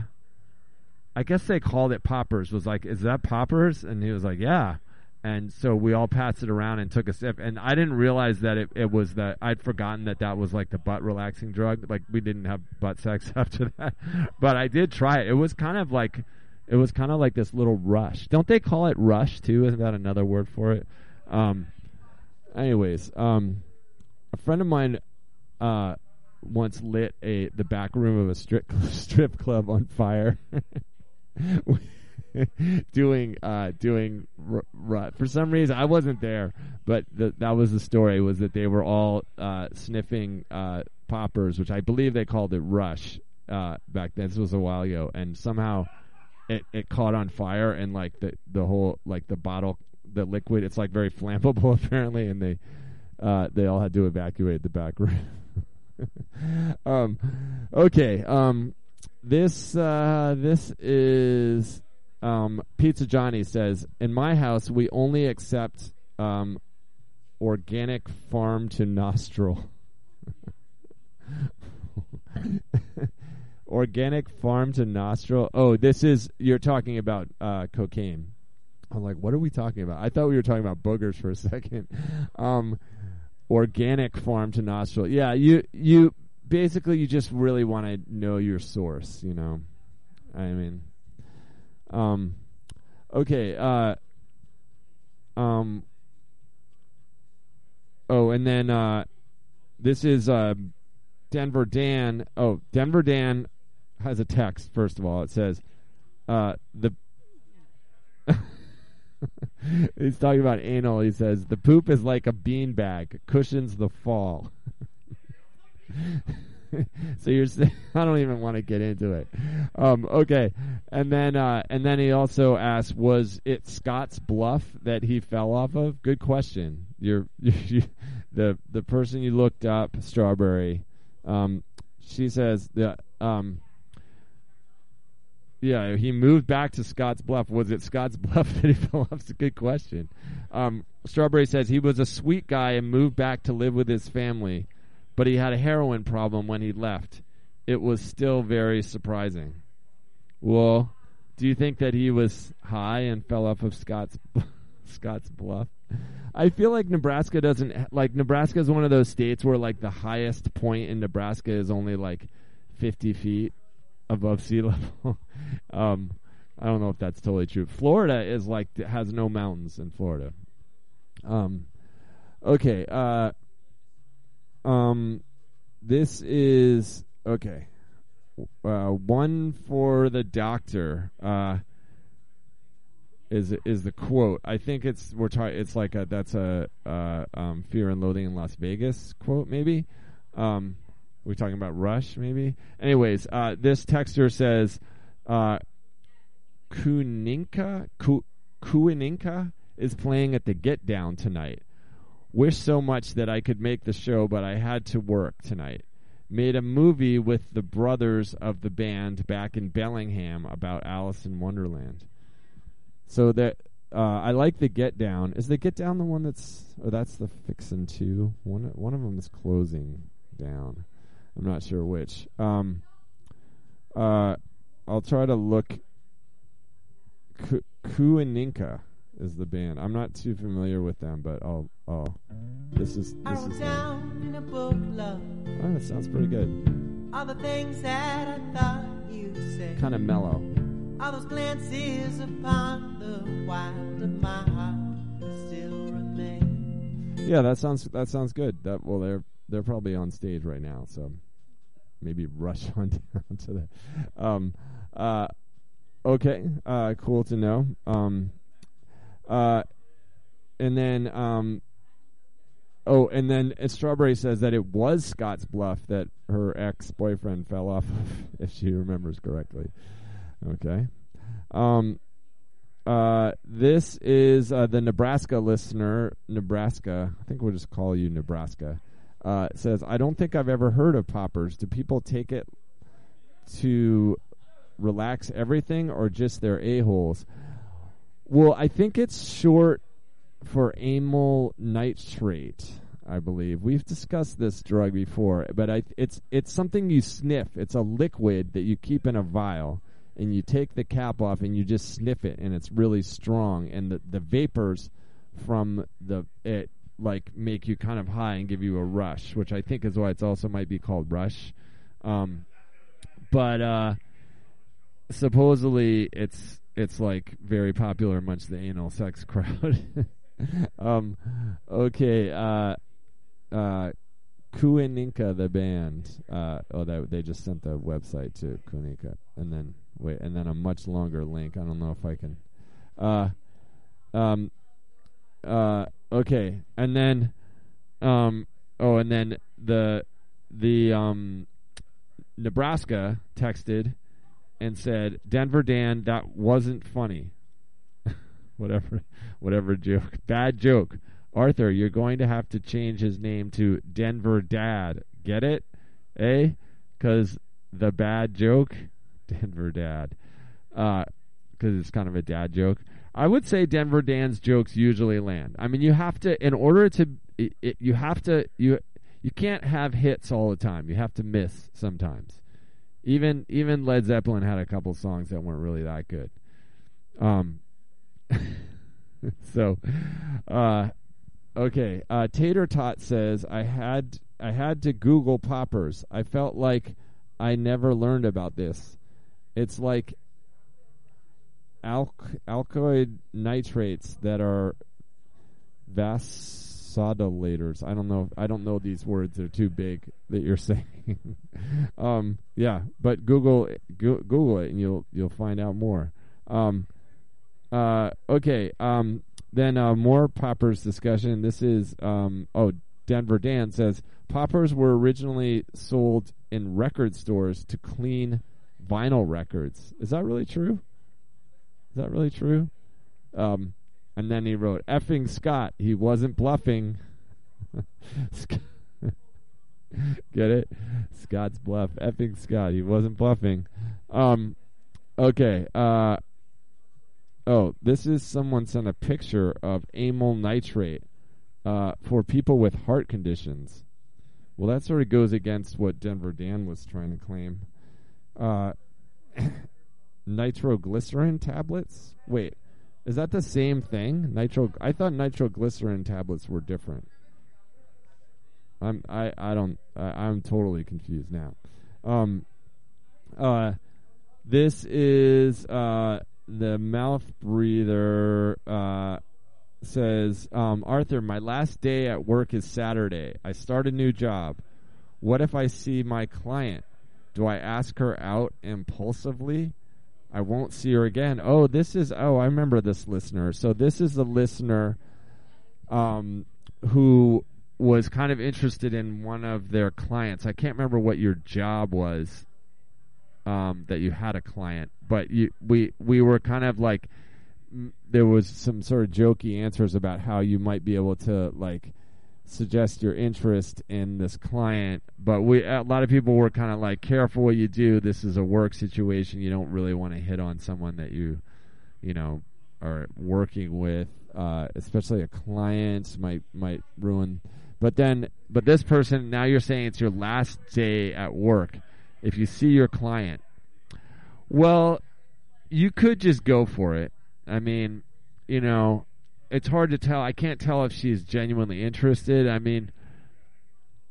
I guess they called it poppers. Was like, "Is that poppers?" And he was like, "Yeah." And so we all passed it around and took a sip. And I didn't realize that it, it was that I'd forgotten that that was like the butt relaxing drug. Like we didn't have butt sex after that, but I did try it. It was kind of like it was kind of like this little rush. Don't they call it rush too? Isn't that another word for it? Um, anyways, um, a friend of mine uh, once lit a the back room of a strip strip club on fire. doing uh doing for some reason I wasn't there but th- that was the story was that they were all uh sniffing uh poppers which I believe they called it rush uh back then. This was a while ago. And somehow it it caught on fire and like the the whole like the bottle the liquid it's like very flammable apparently. And they uh they all had to evacuate the back room. Um okay um this uh this is um pizza johnny says in my house we only accept um organic farm to nostril. Organic farm to nostril? Oh this is you're talking about uh cocaine. I'm like what are we talking about? I thought we were talking about boogers for a second. Um organic farm to nostril. Yeah you you basically you just really want to know your source you know? I mean um okay uh um oh and then uh this is uh denver dan oh denver dan has a text first of all it says uh the He's talking about anal. He says the poop is like a beanbag, cushions the fall. so you're saying I don't even want to get into it. Um, okay, and then uh, and then he also asked, was it Scott's bluff that he fell off of? Good question. You're you, the the person you looked up, Strawberry. Um, she says that um, yeah, he moved back to Scotts Bluff. Was it Scotts Bluff that he fell off? It's a good question. Um, Strawberry says he was a sweet guy and moved back to live with his family, but he had a heroin problem when he left. It was still very surprising. Well, do you think that he was high and fell off of Scotts Scotts Bluff? I feel like Nebraska doesn't like Nebraska is one of those states where like the highest point in Nebraska is only like 50 feet above sea level. um, I don't know if that's totally true. Florida is like has no mountains in Florida. Um, okay. Uh, um, this is okay. Uh, one for the doctor. Uh, is is the quote? I think it's we're talking. It's like a that's a uh, um, Fear and Loathing in Las Vegas quote, maybe. Um, we talking about Rush, maybe. Anyways, uh, this texter says, uh, Kuninka Ku, Kuininka is playing at the Get Down tonight. Wish so much that I could make the show, but I had to work tonight. Made a movie with the brothers of the band back in Bellingham about Alice in Wonderland. So that uh, I like the Get Down. Is the Get Down the one that's, Oh, that's the Fixin' To? One one of them is closing down. I'm not sure which. Um, uh, I'll try to look. Ku- Kuininka is the band. I'm not too familiar with them, but I'll. I'll this is I this wrote is. down in a book, love, Oh, that sounds pretty good. all the things that I thought you said. Kind of mellow. All those glances upon the wild of my heart still remain. Yeah, that sounds that sounds good. That well, they're they're probably on stage right now, so maybe rush on down to that. Um, uh, okay, uh, cool to know. Um, uh, and then um, oh, and then Strawberry says that it was Scotts Bluff that her ex boyfriend fell off if she remembers correctly. Okay. Um, uh, this is uh, the Nebraska listener. Nebraska, I think we'll just call you Nebraska. Uh, says, I don't think I've ever heard of poppers. Do people take it to relax everything or just their a holes? Well, I think it's short for amyl nitrate. I believe we've discussed this drug before, but I, it's it's something you sniff. It's a liquid that you keep in a vial, and you take the cap off and you just sniff it, and it's really strong. And the the vapors from the it like make you kind of high and give you a rush, which I think is why it's also might be called rush. Um, but uh, supposedly it's it's like very popular amongst the anal sex crowd. um, okay, uh, uh, Kuininka the band. Uh, oh, that they just sent the website to Kuininka, and then wait, and then a much longer link. I don't know if I can. Uh, um, uh, okay, and then, um, oh, and then the the um, Nebraska texted and said, "Denver Dan, that wasn't funny." whatever, whatever joke, bad joke. Arthur, you're going to have to change his name to Denver Dad. Get it? Eh? Because the bad joke, Denver Dad. Because it's kind of a dad joke. I would say Denver Dan's jokes usually land. I mean, you have to, in order to, it, it, you have to, you you can't have hits all the time. You have to miss sometimes. Even even Led Zeppelin had a couple songs that weren't really that good. Um. so, uh, okay. Uh, Tater Tot says I had I had to Google poppers. I felt like I never learned about this. It's like alk- alkaloid nitrates that are vasodilators. I don't know. I don't know these words. They're too big that you're saying. um, yeah, but Google go, Google it and you'll you'll find out more. Um, uh, okay. Um, then uh, more poppers discussion. This is um, oh Denver Dan says poppers were originally sold in record stores to clean vinyl records. Is that really true? Is that really true? Um, and then he wrote, "Effing Scott, he wasn't bluffing." Get it? Scott's bluff. Effing Scott, he wasn't bluffing. Um, okay. Uh, oh, this is someone sent a picture of amyl nitrate uh, for people with heart conditions. Well, that sort of goes against what Denver Dan was trying to claim. Uh, nitroglycerin tablets? Wait, is that the same thing? Nitro? I thought nitroglycerin tablets were different. I'm I I don't I, I'm totally confused now. Um, uh, this is uh the mouth breather uh says um Arthur, my last day at work is Saturday. I start a new job. What if I see my client? Do I ask her out impulsively? I won't see her again. Oh, this is oh, I remember this listener. So this is the listener um who was kind of interested in one of their clients. I can't remember what your job was um that you had a client, but you we we were kind of like m- there was some sort of jokey answers about how you might be able to like suggest your interest in this client but we a lot of people were kind of like careful what you do. This is a work situation. You don't really want to hit on someone that you you know are working with uh especially a client. Might might ruin but then but this person now you're saying it's your last day at work. If you see your client well you could just go for it. I mean you know it's hard to tell. I can't tell if she's genuinely interested. I mean,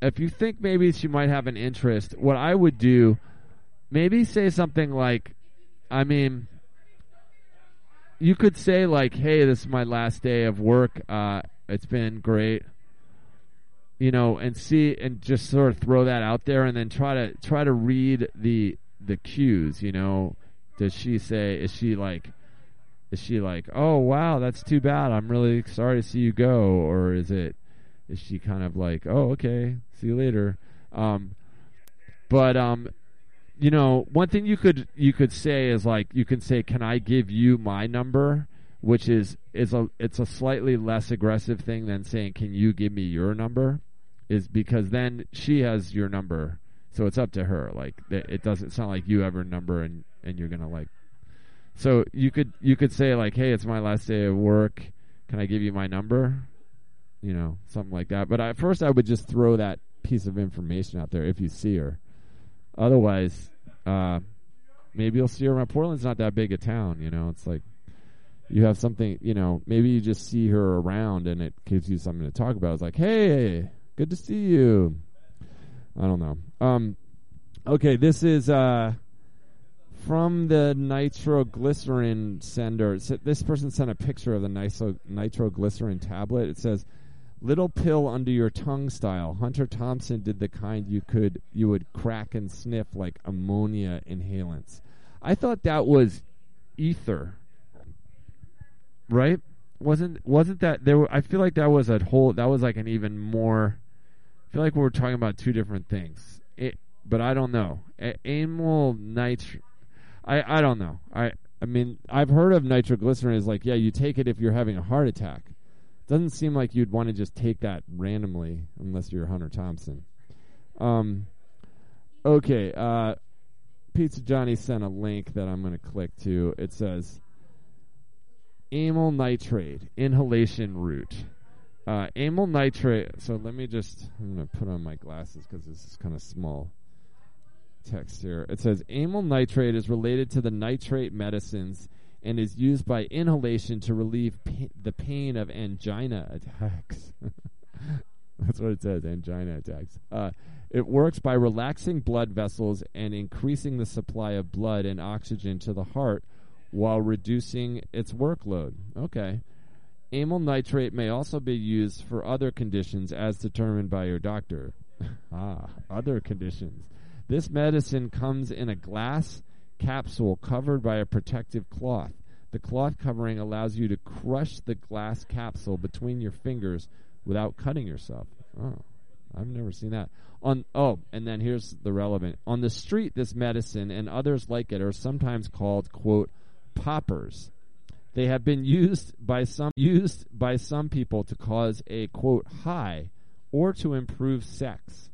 if you think maybe she might have an interest, what I would do, maybe say something like, I mean, you could say like, "Hey, this is my last day of work. Uh, it's been great." You know, and see, and just sort of throw that out there, and then try to try to read the the cues. You know, does she say? Is she like? Is she like, "Oh wow, that's too bad. I'm really sorry to see you go," or is it is she kind of like, "Oh okay, see you later." Um, but um, you know, one thing you could you could say is like you can say, "Can I give you my number?" Which is is a it's a slightly less aggressive thing than saying, "Can you give me your number?" Is because then she has your number, so it's up to her. Like it doesn't sound like you have her number and and you're gonna like so you could you could say like, "Hey, it's my last day of work. Can I give you my number?" You know, something like that. But at first, I would just throw that piece of information out there if you see her. Otherwise, uh, maybe you'll see her around. Portland's not that big a town. You know, it's like you have something. You know, maybe you just see her around and it gives you something to talk about. It's like, "Hey, good to see you." I don't know. Um, okay, this is uh from the nitroglycerin sender. So this person sent a picture of the nitro, nitroglycerin tablet. It says, "Little pill under your tongue style." Hunter Thompson did the kind you could you would crack and sniff like ammonia inhalants. I thought that was ether, right? Wasn't wasn't that there? Were, I feel like that was a whole. That was like an even more. I feel like we were talking about two different things. It, but I don't know. A- amyl nitr. I I don't know. I I mean I've heard of nitroglycerin is like yeah you take it if you're having a heart attack. Doesn't seem like you'd want to just take that randomly unless you're Hunter Thompson. Um. Okay. Uh. Pizza Johnny sent a link that I'm going to click to. It says amyl nitrate inhalation route. Uh, amyl nitrate. So let me just. I'm going to put on my glasses because this is kind of small text here. It says amyl nitrate is related to the nitrate medicines and is used by inhalation to relieve pa- the pain of angina attacks. That's what it says, angina attacks. Uh, it works by relaxing blood vessels and increasing the supply of blood and oxygen to the heart while reducing its workload. Okay. Amyl nitrate may also be used for other conditions as determined by your doctor. ah, other conditions. This medicine comes in a glass capsule covered by a protective cloth. The cloth covering allows you to crush the glass capsule between your fingers without cutting yourself. Oh, I've never seen that. On oh, and then here's the relevant. On the street, this medicine and others like it are sometimes called quote poppers. They have been used by some used by some people to cause a quote high or to improve sex.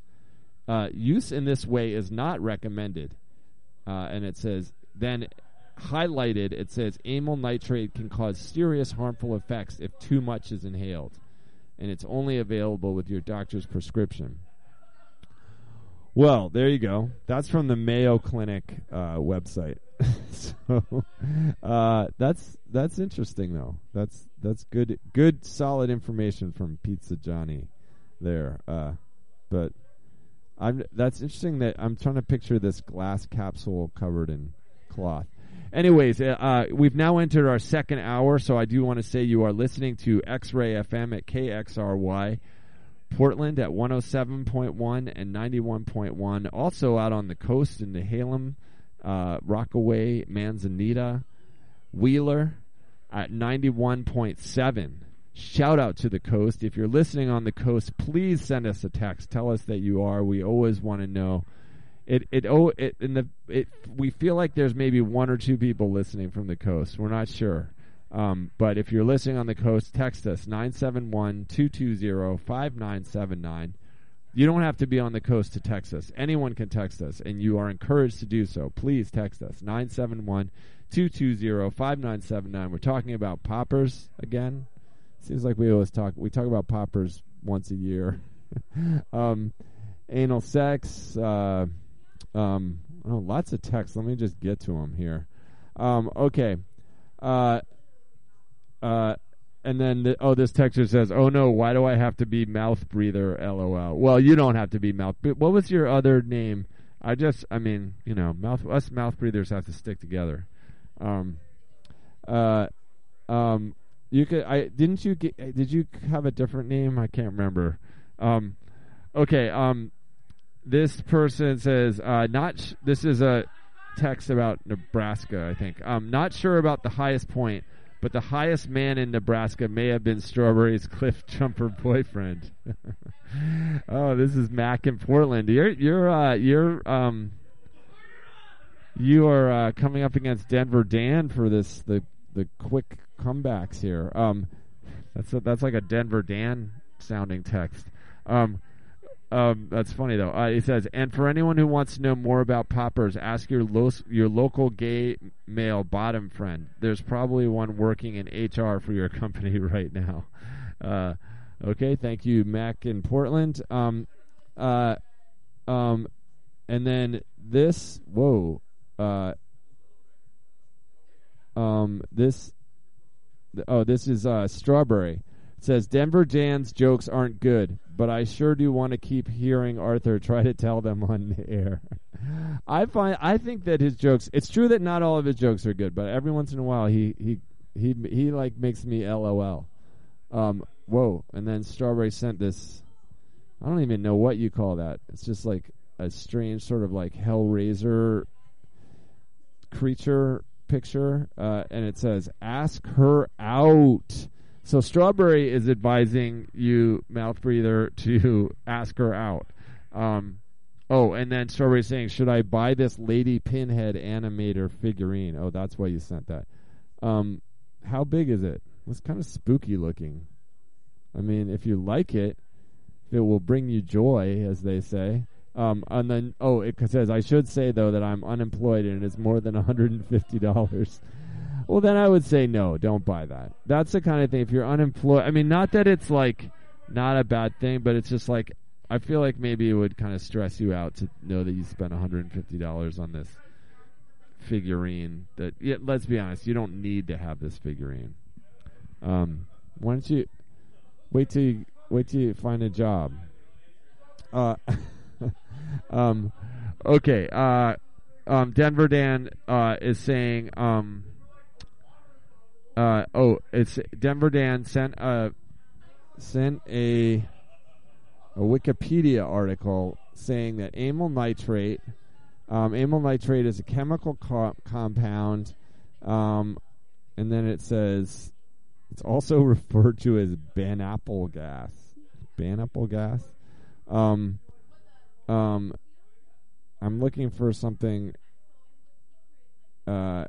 Uh, use in this way is not recommended. Uh, and it says then highlighted it says amyl nitrate can cause serious harmful effects if too much is inhaled. And it's only available with your doctor's prescription. Well there you go. That's from the mayo clinic uh, website. So uh, that's that's interesting though. That's that's good good solid information from pizza johnny there. Uh, but I'm that's interesting that I'm trying to picture this glass capsule covered in cloth. Anyways, uh, uh, we've now entered our second hour, so I do want to say you are listening to X-Ray FM at KXRY Portland at 107.1 and 91.1. Also out on the coast in Nehalem, uh, Rockaway, Manzanita, Wheeler at 91.7. Shout out to the coast. If you're listening on the coast, please send us a text. Tell us that you are. We always want to know. It it oh it in the it we feel like there's maybe one or two people listening from the coast. We're not sure. Um, but if you're listening on the coast, text us 971-220-5979. You don't have to be on the coast to text us. Anyone can text us, and you are encouraged to do so. Please text us 971-220-5979. We're talking about poppers again. Seems like we always talk. We talk about poppers once a year. um, anal sex. Uh, um, oh, lots of text. Let me just get to them here. Um, okay. Uh, uh, and then the, oh, this texter says, "Oh no, why do I have to be mouth breather?" LOL. Well, you don't have to be mouth. But what was your other name? I just, I mean, you know, mouth us mouth breathers have to stick together. Um, uh, um, you could. I didn't you get? Did you have a different name? I can't remember. Um, okay. Um, this person says, uh, not. Sh- this is a text about Nebraska. I think. Um, not sure about the highest point, but the highest man in Nebraska may have been Strawberry's cliff jumper boyfriend. oh, this is Mac in Portland. You're you're uh, you're um. You are uh, coming up against Denver Dan for this the the quick comebacks here. Um, that's a, that's like a Denver Dan sounding text. Um, um, that's funny though. Uh, he says, and for anyone who wants to know more about poppers, ask your lo- your local gay male bottom friend. There's probably one working in HR for your company right now. Uh, okay, thank you, Mac in Portland. Um, uh, um, and then this. Whoa. Uh, um, this. Oh, this is uh, strawberry. It says Denver Dan's jokes aren't good, but I sure do want to keep hearing Arthur try to tell them on the air. I find I think that his jokes. It's true that not all of his jokes are good, but every once in a while he he he he like makes me LOL. Um, whoa! And then Strawberry sent this. I don't even know what you call that. It's just like a strange sort of like Hellraiser creature picture, uh, and it says "Ask her out." So Strawberry is advising you, mouth breather, to ask her out. Um, oh, and then Strawberry saying, "Should I buy this Lady Pinhead animator figurine?" Oh, that's why you sent that. Um, how big is it? It's kind of spooky looking. I mean, if you like it, if it will bring you joy, as they say. Um, and then, oh, it says, I should say, though, that I'm unemployed and it's more than $150. Well, then I would say no, don't buy that. That's the kind of thing. If you're unemployed, I mean, not that it's like not a bad thing, but it's just like, I feel like maybe it would kind of stress you out to know that you spent $150 on this figurine that, yeah, let's be honest, you don't need to have this figurine. Um, why don't you wait till you, wait till you find a job? Uh, um, okay. Uh, um, Denver Dan uh, is saying, um, uh, oh, it's Denver Dan sent a sent a a Wikipedia article saying that amyl nitrate, um, amyl nitrate is a chemical co- compound, um, and then it says it's also referred to as Ben Apple gas. bannable gas. Um, um, I'm looking for something. Uh,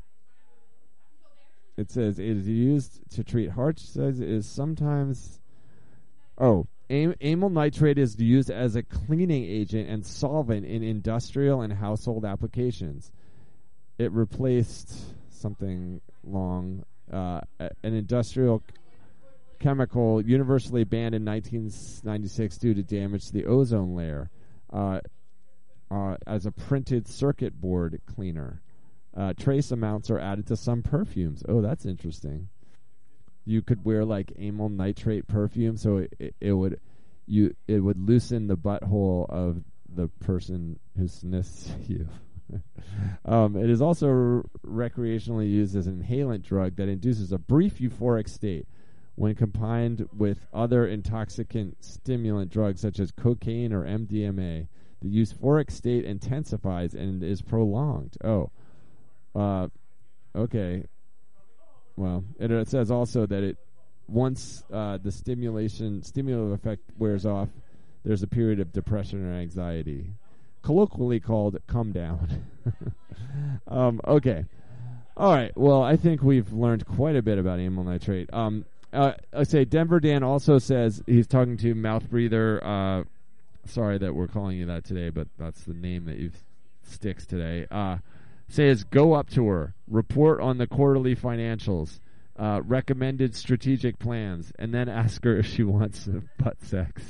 it says it is used to treat heart disease. It is sometimes. Oh, am- amyl nitrate is used as a cleaning agent and solvent in industrial and household applications. It replaced something long, uh, an industrial chemical universally banned in 1996 due to damage to the ozone layer uh, uh, as a printed circuit board cleaner. Uh, trace amounts are added to some perfumes. Oh, that's interesting. You could wear like amyl nitrate perfume, so it, it, it would you it would loosen the butthole of the person who sniffs you. um, it is also recreationally used as an inhalant drug that induces a brief euphoric state when combined with other intoxicant stimulant drugs such as cocaine or MDMA. The euphoric state intensifies and is prolonged. Oh, uh, okay. Well, it, it says also that it once uh, the stimulation stimulative effect wears off, there's a period of depression or anxiety, colloquially called "come down." um, okay, all right. Well, I think we've learned quite a bit about amyl nitrate. Um, uh, I say Denver Dan also says he's talking to mouth breather. Uh, sorry that we're calling you that today, but that's the name that you sticks today. Uh, says go up to her, report on the quarterly financials, uh, recommended strategic plans, and then ask her if she wants butt sex.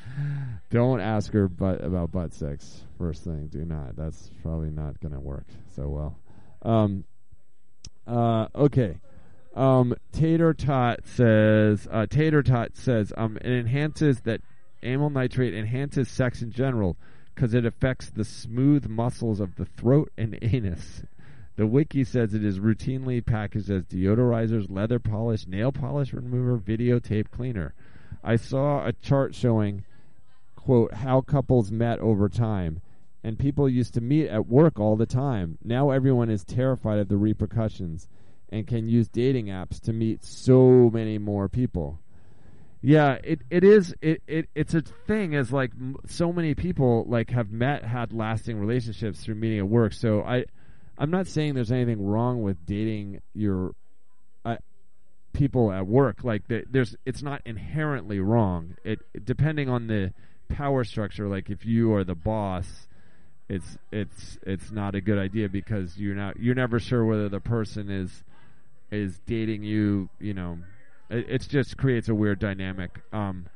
Don't ask her butt about butt sex first thing. Do not. That's probably not going to work so well. Um, uh, okay. Um, Tater Tot says. Uh, Tater Tot says. Um, it enhances that amyl nitrate enhances sex in general because it affects the smooth muscles of the throat and anus. The wiki says it is routinely packaged as deodorizers, leather polish, nail polish remover, videotape cleaner. I saw a chart showing, quote, how couples met over time, and people used to meet at work all the time. Now everyone is terrified of the repercussions and can use dating apps to meet so many more people. Yeah, it it is it, it it's a thing as like so many people like have met had lasting relationships through meeting at work. So I I'm not saying there's anything wrong with dating your uh, people at work. Like the, there's it's not inherently wrong. It depending on the power structure. Like if you are the boss, it's it's it's not a good idea because you're not you're never sure whether the person is is dating you. You know, it it's just creates a weird dynamic. Um,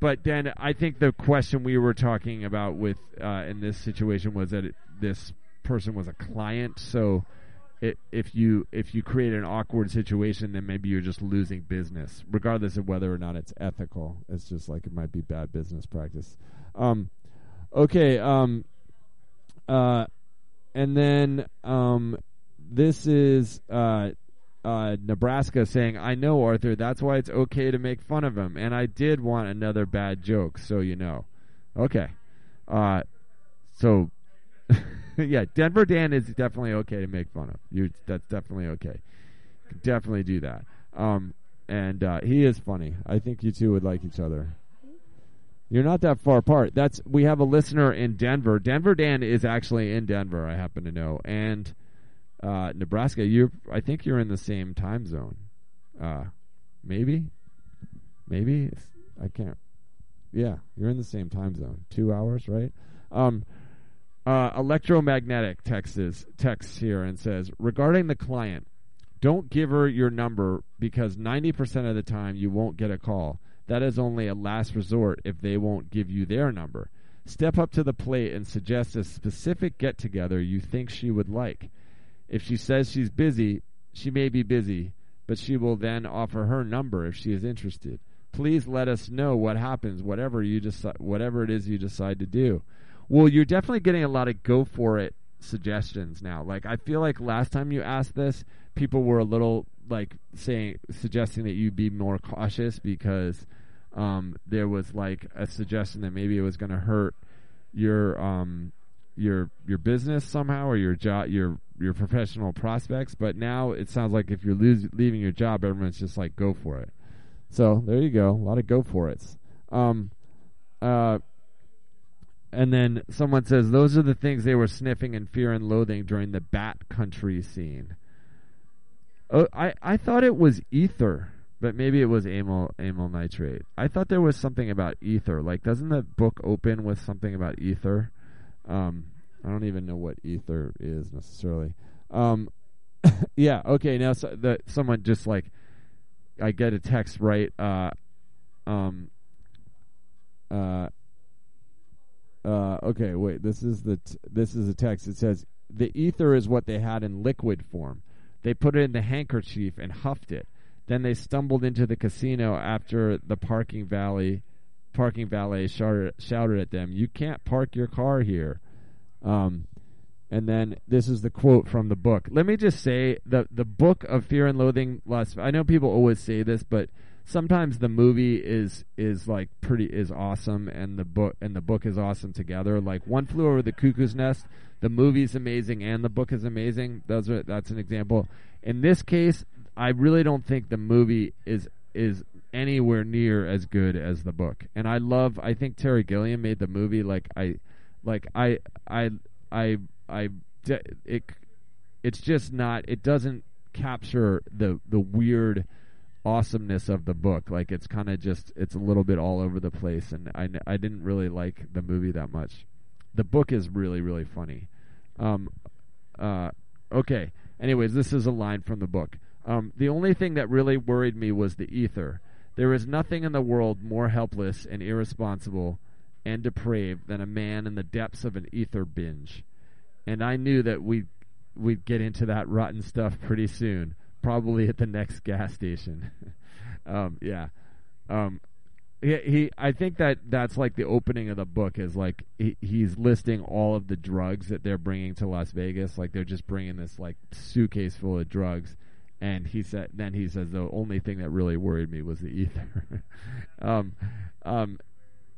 but then I think the question we were talking about with uh, in this situation was that it, this person was a client, so it, if you if you create an awkward situation, then maybe you're just losing business, regardless of whether or not it's ethical. It's just like it might be bad business practice. Um, okay. Um, uh, and then um, this is uh, uh, Nebraska saying, "I know Arthur. That's why it's okay to make fun of him. And I did want another bad joke, so you know." Okay. Uh, so yeah, Denver Dan is definitely okay to make fun of. You that's definitely okay. Definitely do that. Um, and uh, he is funny. I think you two would like each other. You're not that far apart. That's we have a listener in Denver. Denver Dan is actually in Denver. I happen to know, and uh, Nebraska. You, I think you're in the same time zone. Uh, maybe, maybe I can't. Yeah, you're in the same time zone. Two hours, right? Um, uh, electromagnetic texts texts here and says regarding the client, don't give her your number because 90% of the time you won't get a call. That is only a last resort if they won't give you their number. Step up to the plate and suggest a specific get together you think she would like. If she says she's busy, she may be busy, but she will then offer her number if she is interested. Please let us know what happens, whatever you decide, whatever it is you decide to do. Well, you're definitely getting a lot of go for it suggestions now. Like I feel like last time you asked this, people were a little like saying suggesting that you be more cautious because um, there was like a suggestion that maybe it was going to hurt your um, your your business somehow or your job your your professional prospects. But now it sounds like if you're lose, leaving your job, everyone's just like go for it. So there you go, a lot of go for it's. Um, uh, and then someone says those are the things they were sniffing in fear and loathing during the Bat Country scene. Oh, I I thought it was ether, but maybe it was amyl amyl nitrate. I thought there was something about ether. Like, doesn't the book open with something about ether? Um, I don't even know what ether is necessarily. Um, yeah. Okay. Now, so the someone just like I get a text right. Uh, um. Uh. Uh, okay, wait. This is the this is a text. It says the ether is what they had in liquid form. They put it in the handkerchief and huffed it. Then they stumbled into the casino after the parking valley parking valet shouted, shouted at them, "You can't park your car here." Um, and then this is the quote from the book. Let me just say the the book of Fear and Loathing Las. I know people always say this, but sometimes the movie is is like pretty is awesome, and the book and the book is awesome together. Like One Flew Over the Cuckoo's Nest, the movie's amazing and the book is amazing. Those are that's an example. In this case, I really don't think the movie is is anywhere near as good as the book. And I love. I think Terry Gilliam made the movie like I like I I I I it it's just not it doesn't capture the the weird awesomeness of the book. Like it's kind of just it's a little bit all over the place and I I didn't really like the movie that much. The book is really really funny. Um uh okay. Anyways this is a line from the book. Um the only thing that really worried me was the ether. There is nothing in the world more helpless and irresponsible and depraved than a man in the depths of an ether binge. And I knew that we we'd get into that rotten stuff pretty soon, probably at the next gas station. um, yeah. Um, he, he I think that that's like the opening of the book is like he, he's listing all of the drugs that they're bringing to Las Vegas like they're just bringing this like suitcase full of drugs and he said then he says the only thing that really worried me was the ether um um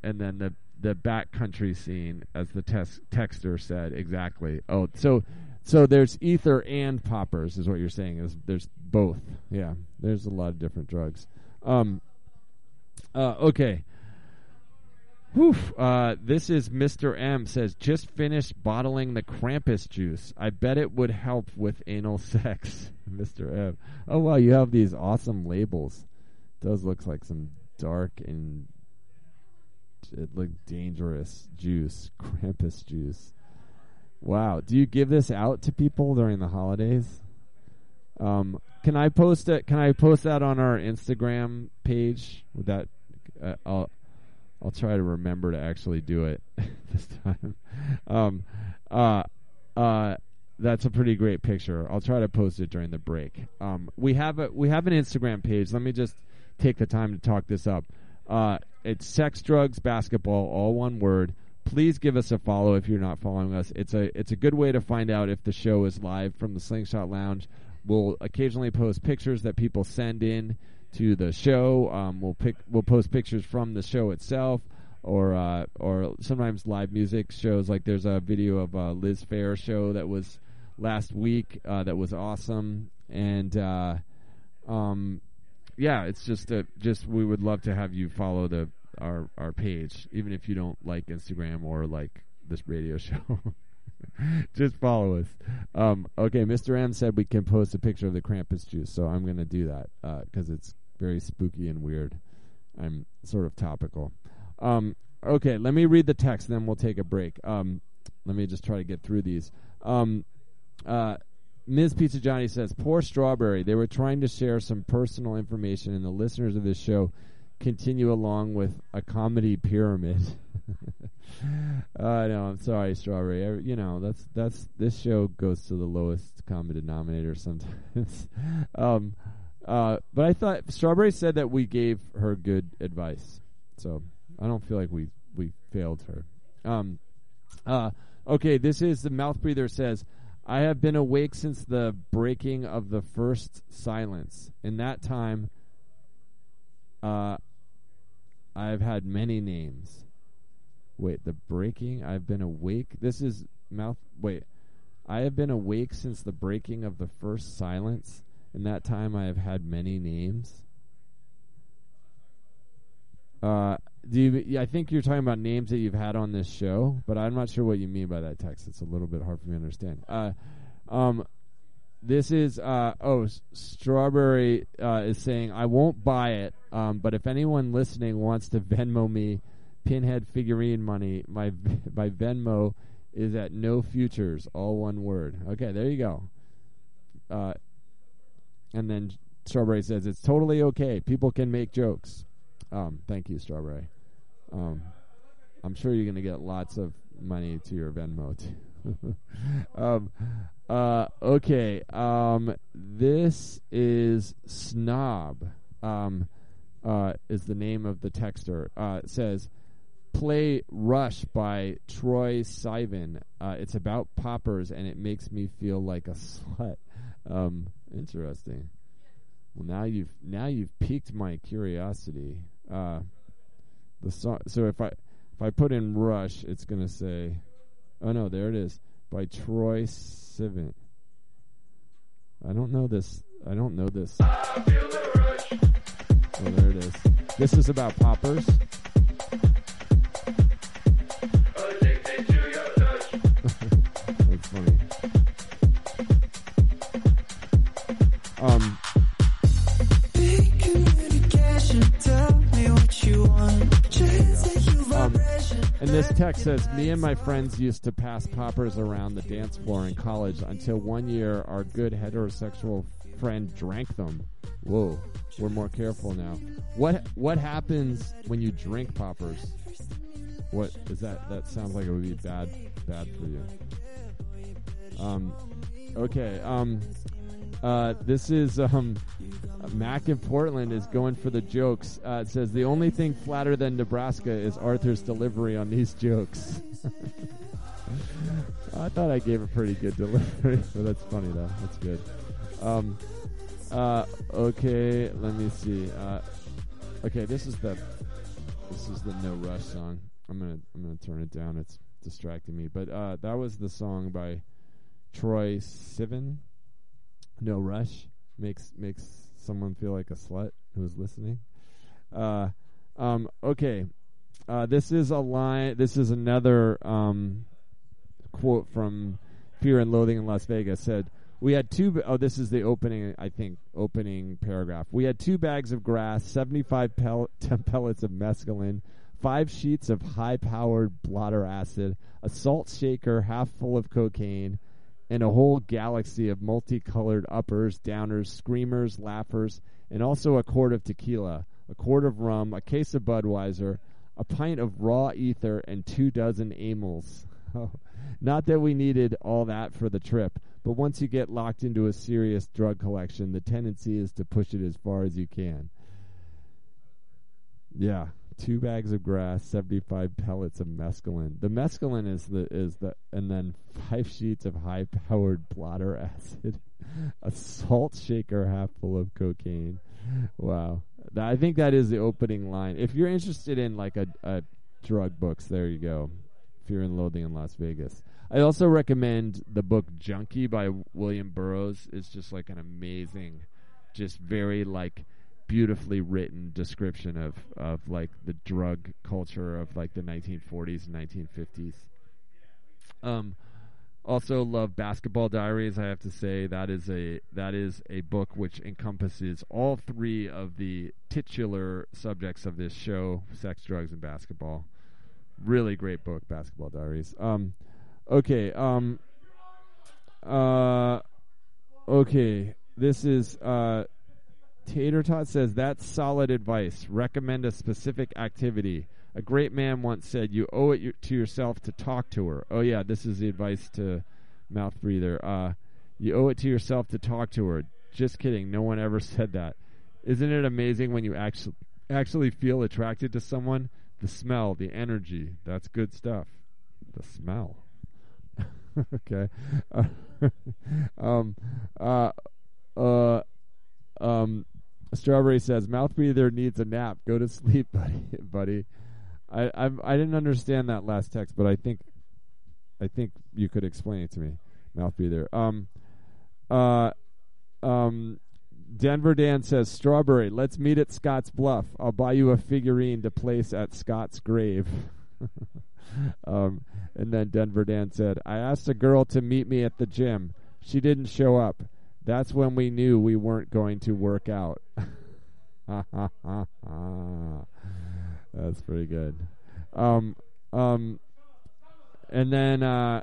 and then the the Bat Country scene, as the tes- texter said exactly. Oh, so so there's ether and poppers, is what you're saying. Is there's both? Yeah, there's a lot of different drugs. Um. Uh. Okay. Whew. Uh, this is Mr. M says just finished bottling the Krampus juice. I bet it would help with anal sex. Mr. M. Oh wow, you have these awesome labels. Does look like some dark and it looked dangerous juice, Krampus juice. Wow. Do you give this out to people during the holidays? Um, can I post it? Can I post that on our Instagram page? Would that? Uh, I'll I'll try to remember to actually do it this time. Um, uh, uh, that's a pretty great picture. I'll try to post it during the break. Um, we have a we have an Instagram page. Let me just take the time to talk this up. Uh, it's sex, drugs, basketball, all one word. Please give us a follow if you're not following us. It's a it's a good way to find out if the show is live from the Slingshot Lounge. We'll occasionally post pictures that people send in to the show. Um, we'll pick we'll post pictures from the show itself, or uh, or sometimes live music shows. Like there's a video of a Liz Phair show that was last week uh, that was awesome, and uh, um, yeah, it's just a, just we would love to have you follow the our our page, even if you don't like Instagram or like this radio show. just follow us. Um, okay, Mr. M said we can post a picture of the Krampus juice, so I'm gonna do that because it's very spooky and weird. I'm sort of topical. Um, okay, let me read the text, then we'll take a break. Um, let me just try to get through these. Um, uh, Ms. Pizza Johnny says, "Poor Strawberry. They were trying to share some personal information, and the listeners of this show continue along with a comedy pyramid." uh, no, I'm sorry, Strawberry. I, you know that's that's this show goes to the lowest common denominator sometimes. um, uh, but I thought Strawberry said that we gave her good advice, so I don't feel like we we failed her. Um, uh, okay, this is the mouth breather says. I have been awake since the breaking of the first silence. In that time, uh, I've had many names. Wait, the breaking? I've been awake. This is mouth. Wait, I have been awake since the breaking of the first silence. In that time, I have had many names. Uh, do you, I think you're talking about names that you've had on this show, but I'm not sure what you mean by that text. It's a little bit hard for me to understand. Uh, um, this is uh, oh, strawberry uh, is saying I won't buy it, um, but if anyone listening wants to Venmo me pinhead figurine money, my my Venmo is at no futures, all one word. Okay, there you go. Uh, and then Strawberry says it's totally okay. People can make jokes. Um, thank you, Strawberry. Um, I'm sure you're gonna get lots of money to your Venmo too. um, uh, okay. Um, this is Snob. Um, uh, is the name of the texter. Uh, it says, "Play Rush" by Troye Sivan. Uh, it's about poppers, and it makes me feel like a slut. Um, interesting. Well, now you've now you've piqued my curiosity. Uh, the song. So if I if I put in Rush, it's gonna say, oh no, there it is by Troye Sivan. I don't know this. I don't know this. Oh, there it is. This is about poppers. And this text says, "Me and my friends used to pass poppers around the dance floor in college until one year our good heterosexual friend drank them. Whoa, we're more careful now. What what happens when you drink poppers? What is that? That sounds like it would be bad bad for you. Um, okay. Um, uh, this is um, Mac in Portland is going for the jokes. Uh, it says the only thing flatter than Nebraska is Arthur's delivery on these jokes. I thought I gave a pretty good delivery, but that's funny though. That's good. Um, uh, okay, let me see. Uh, okay, this is the this is the No Rush song. I'm gonna I'm gonna turn it down. It's distracting me. But uh, that was the song by Troye Sivan. No Rush makes makes someone feel like a slut who's listening. Uh, um, okay, uh, this is a line. This is another um, quote from Fear and Loathing in Las Vegas. Said we had two. Oh, this is the opening. I think opening paragraph. We had two bags of grass, seventy-five pel- pellets of mescaline. Five sheets of high-powered blotter acid, a salt shaker half full of cocaine, and a whole galaxy of multicolored uppers, downers, screamers, laughers, and also a quart of tequila, a quart of rum, a case of Budweiser, a pint of raw ether, and two dozen amyls. Not that we needed all that for the trip, but once you get locked into a serious drug collection, the tendency is to push it as far as you can. Yeah, two bags of grass, seventy-five pellets of mescaline. The mescaline is the is the, and then five sheets of high-powered blotter acid, a salt shaker half full of cocaine. Wow, I think that is the opening line. If you're interested in like a, a drug books, there you go. Fear and Loathing in Las Vegas. I also recommend the book Junkie by William Burroughs. It's just like an amazing, just very like beautifully written description of of like the drug culture of like the 1940s and 1950s. Um, also love Basketball Diaries. I have to say that is a that is a book which encompasses all three of the titular subjects of this show: sex, drugs, and basketball. Really great book, Basketball Diaries. Um, okay. Um, uh, okay. This is uh, Tater Tot says that's solid advice. Recommend a specific activity. A great man once said, "You owe it to yourself to talk to her." Oh yeah, this is the advice to mouth breather. Uh, you owe it to yourself to talk to her. Just kidding. No one ever said that. Isn't it amazing when you actually actually feel attracted to someone? The smell, the energy. That's good stuff. The smell. okay. Uh, um. Uh. Uh. Um. Strawberry says, "Mouth breather needs a nap. Go to sleep, buddy." buddy. I I I didn't understand that last text, but I think I think you could explain it to me. Mouth breather. Um. Uh. Um. Denver Dan says, Strawberry, let's meet at Scotts Bluff. I'll buy you a figurine to place at Scott's grave. um, and then Denver Dan said, I asked a girl to meet me at the gym. She didn't show up. That's when we knew we weren't going to work out. That's pretty good. Um, um, and then uh,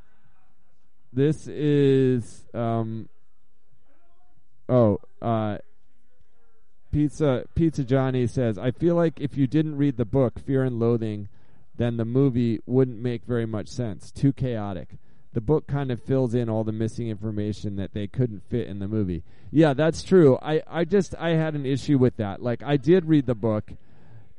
this is um, oh uh, pizza pizza Johnny says I feel like if you didn't read the book Fear and Loathing, then the movie wouldn't make very much sense. Too chaotic. The book kind of fills in all the missing information that they couldn't fit in the movie. Yeah, that's true. I, I just I had an issue with that. Like I did read the book,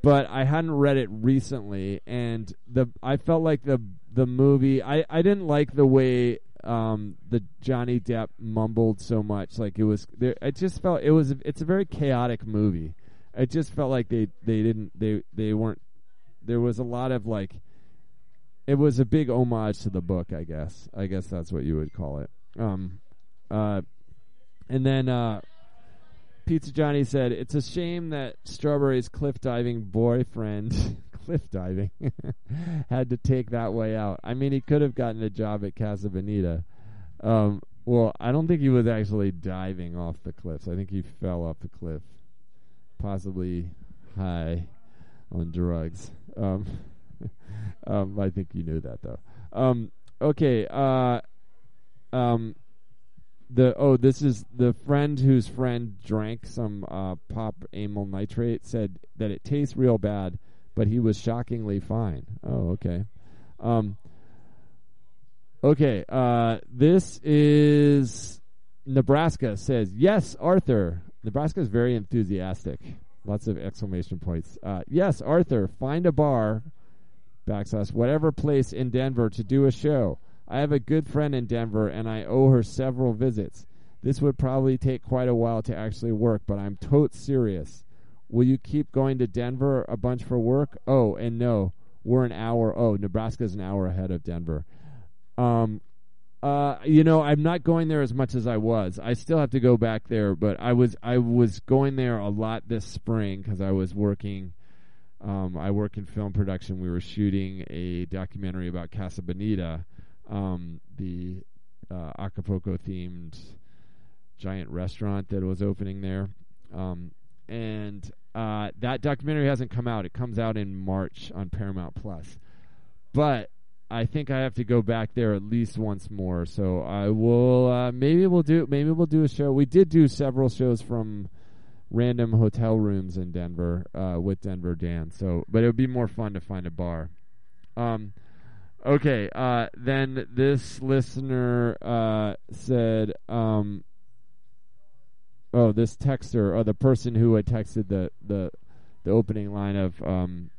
but I hadn't read it recently, and the I felt like the the movie I, I didn't like the way um, the Johnny Depp mumbled so much. Like it was there. I just felt it was it's a very chaotic movie. It just felt like they they didn't they they weren't. There was a lot of like. It was a big homage to the book, I guess. I guess that's what you would call it. Um, uh, and then uh, Pizza Johnny said, "It's a shame that Strawberry's cliff diving boyfriend, cliff diving, had to take that way out. I mean, he could have gotten a job at Casa Bonita. Um, well, I don't think he was actually diving off the cliffs. I think he fell off the cliff, possibly high on drugs. Um, um, I think you knew that though. Um, okay. Uh, um, the oh, this is the friend whose friend drank some uh, pop amyl nitrate said that it tastes real bad, but he was shockingly fine. Oh, okay. Um, okay. Uh, this is Nebraska says yes, Arthur. Nebraska is very enthusiastic. Lots of exclamation points. Uh, yes, Arthur. Find a bar, backslash whatever place in Denver to do a show. I have a good friend in Denver, and I owe her several visits. This would probably take quite a while to actually work, but I'm tote serious. Will you keep going to Denver a bunch for work? Oh, and no, we're an hour. Oh, Nebraska's an hour ahead of Denver. Um, uh, you know, I'm not going there as much as I was. I still have to go back there, but I was I was going there a lot this spring because I was working. Um, I work in film production. We were shooting a documentary about Casa Bonita, um, the uh, Acapulco themed giant restaurant that was opening there. Um, and uh, that documentary hasn't come out. It comes out in March on Paramount Plus. But I think I have to go back there at least once more. So I will. Uh, maybe we'll do. Maybe we'll do a show. We did do several shows from random hotel rooms in Denver uh, with Denver Dan. So, but it would be more fun to find a bar. Um, okay. Uh, then this listener uh, said, um, "Oh, this texter, or the person who had texted the the the opening line of um,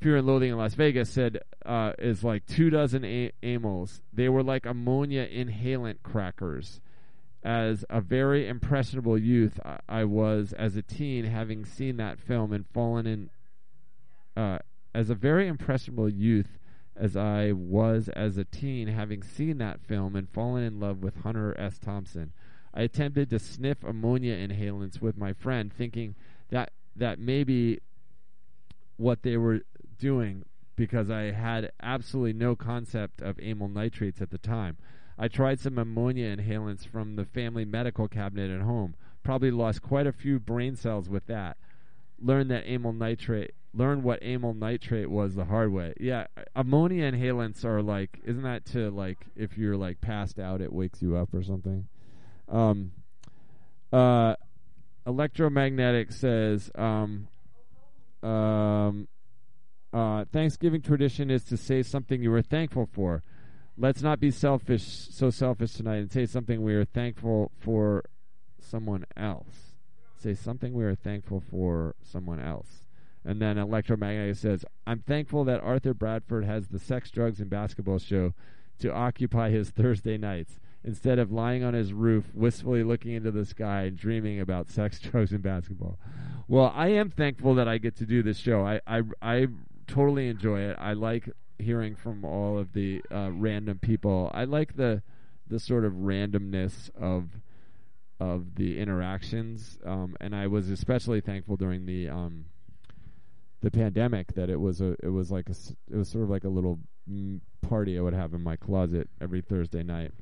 Fear and Loathing in Las Vegas said uh, is like two dozen a- amyls. They were like ammonia inhalant crackers." As a very impressionable youth I, I was as a teen having seen that film and fallen in uh, as a very impressionable youth as I was as a teen having seen that film and fallen in love with Hunter S. Thompson. I attempted to sniff ammonia inhalants with my friend thinking that that maybe what they were doing because I had absolutely no concept of amyl nitrates at the time. I tried some ammonia inhalants from the family medical cabinet at home. Probably lost quite a few brain cells with that. Learned that amyl nitrate. Learned what amyl nitrate was the hard way. Yeah, ammonia inhalants are like, isn't that to like if you're like passed out, it wakes you up or something? Um, uh, electromagnetic says, um, um, uh, Thanksgiving tradition is to say something you were thankful for let's not be selfish, so selfish tonight, and say something we are thankful for someone else. Say something we are thankful for someone else. And then Electromagnetic says, I'm thankful that Arthur Bradford has the sex, drugs, and basketball show to occupy his Thursday nights instead of lying on his roof, wistfully looking into the sky and dreaming about sex, drugs, and basketball. Well, I am thankful that I get to do this show. I, I, I totally enjoy it. I like hearing from all of the uh, random people. I like the the sort of randomness of of the interactions, um, and I was especially thankful during the um, the pandemic that it was a it was like a it was sort of like a little mm, party I would have in my closet every Thursday night.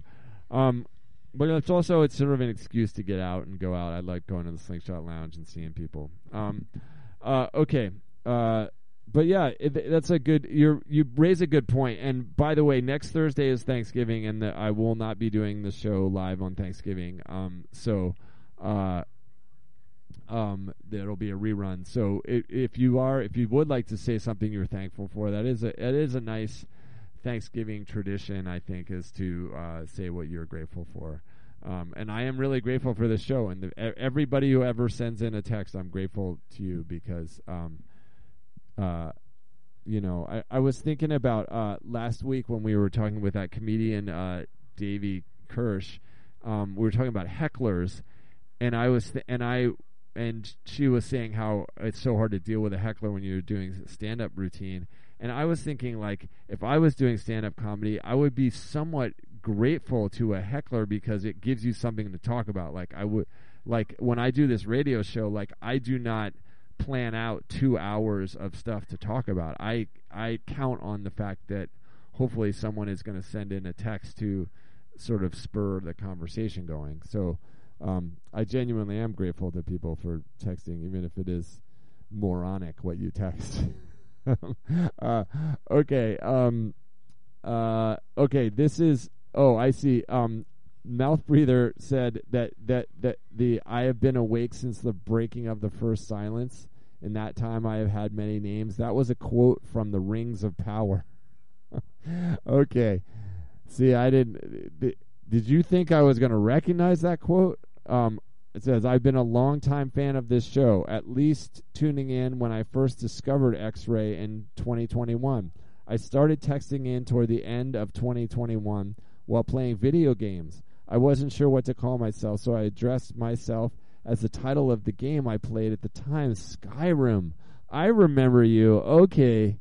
Um, but it's also it's sort of an excuse to get out and go out. I like going to the Slingshot Lounge and seeing people. Um, uh, okay. Uh, but yeah, it, that's a good. You you raise a good point. And by the way, next Thursday is Thanksgiving, and the, I will not be doing the show live on Thanksgiving. Um, so, uh, um, there'll be a rerun. So if, if you are, if you would like to say something you're thankful for, that is a it is a nice Thanksgiving tradition. I think is to uh, say what you're grateful for. Um, and I am really grateful for this show and the, everybody who ever sends in a text. I'm grateful to you because, um, uh, you know, I, I was thinking about uh, last week when we were talking with that comedian uh, Davy Kirsch. Um, we were talking about hecklers, and I was th- and I and she was saying how it's so hard to deal with a heckler when you're doing stand up routine. And I was thinking like if I was doing stand up comedy, I would be somewhat grateful to a heckler because it gives you something to talk about. Like I would like when I do this radio show, like I do not plan out 2 hours of stuff to talk about. I I count on the fact that hopefully someone is going to send in a text to sort of spur the conversation going. So um, I genuinely am grateful to people for texting, even if it is moronic what you text. uh, okay. Um, uh, okay. This is. Oh, I see. Um, mouth breather said that that that the I have been awake since the breaking of the first silence. In that time, I have had many names. That was a quote from the Rings of Power. okay. See, I didn't. Did, you think I was going to recognize that quote? Um, it says, I've been a longtime fan of this show, at least tuning in when I first discovered X Ray in 2021. I started texting in toward the end of 2021 while playing video games. I wasn't sure what to call myself, so I addressed myself as the title of the game I played at the time Skyrim. I remember you. Okay.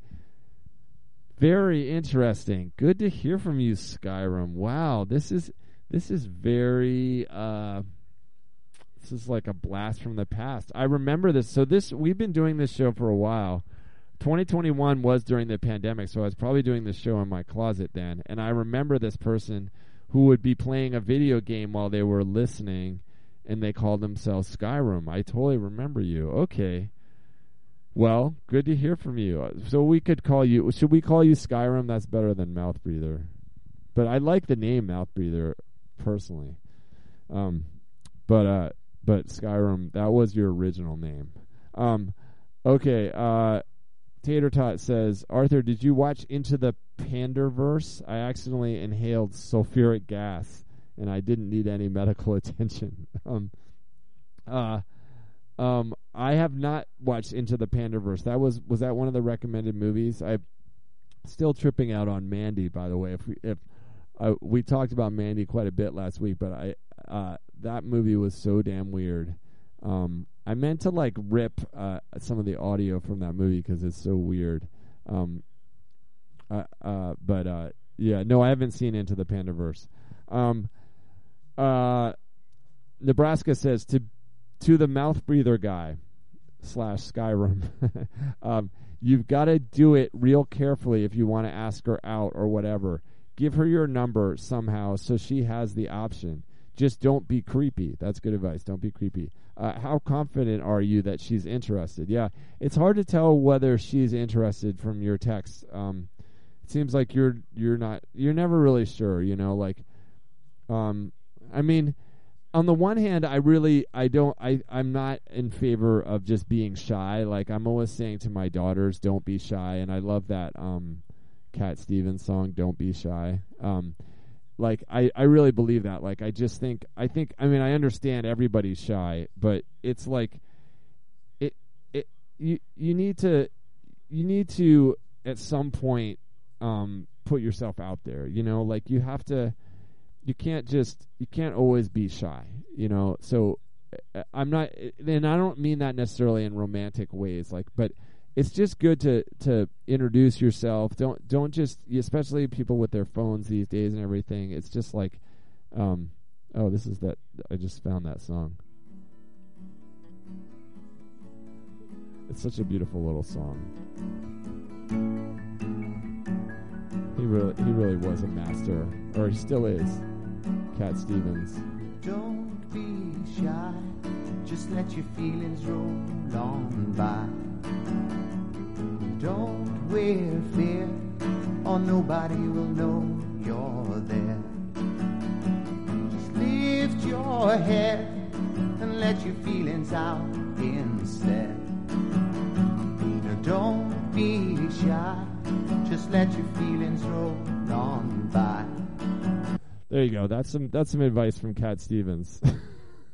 Very interesting. Good to hear from you, Skyrim. Wow, this is this is very uh this is like a blast from the past. I remember this. So this we've been doing this show for a while. 2021 was during the pandemic, so I was probably doing this show in my closet then. And I remember this person who would be playing a video game while they were listening, and they called themselves Skyrim. I totally remember you. Okay. Well, good to hear from you. So we could call you. Should we call you Skyrim? That's better than Mouth Breather. But I like the name Mouth Breather personally. Um, but uh, but Skyrim that was your original name. Um, okay. Uh, Tater Tot says, Arthur, did you watch Into the Panderverse? I accidentally inhaled sulfuric gas, and I didn't need any medical attention. um, uh, um, I have not watched Into the Panderverse. That was was that one of the recommended movies? I'm still tripping out on Mandy. By the way, if we if uh, we talked about Mandy quite a bit last week, but I uh, that movie was so damn weird. Um, I meant to like rip uh, some of the audio from that movie because it's so weird. Um, uh, uh, but uh, yeah, no, I haven't seen Into the Pandaverse. Um, uh, Nebraska says to to the mouth breather guy slash Skyrim. um, you've got to do it real carefully if you want to ask her out or whatever. Give her your number somehow so she has the option. Just don't be creepy. That's good advice. Don't be creepy. Uh, how confident are you that she's interested? Yeah, it's hard to tell whether she's interested from your text. Um, it seems like you're you're not you're never really sure. You know, like, um, I mean, on the one hand, I really I don't I I'm not in favor of just being shy. Like I'm always saying to my daughters, don't be shy, and I love that um, Cat Stevens song, "Don't Be Shy." Um, like I, I really believe that. Like i just think i think i mean i understand everybody's shy but it's like it it you you need to you need to at some point um put yourself out there you know? Like you have to you can't just you can't always be shy you know? So uh, i'm not and i don't mean that necessarily in romantic ways like but it's just good to to introduce yourself. Don't don't just especially people with their phones these days and everything. It's just like um Oh, this is that. I just found that song. It's such a beautiful little song. He really, he really was a master, or he still is. Cat Stevens. Don't be shy, just let your feelings roll on by. Don't wear fear, or nobody will know you're there. Just lift your head and let your feelings out instead. Now don't be shy, just let your feelings roll on by. There you go. That's some that's some advice from Cat Stevens.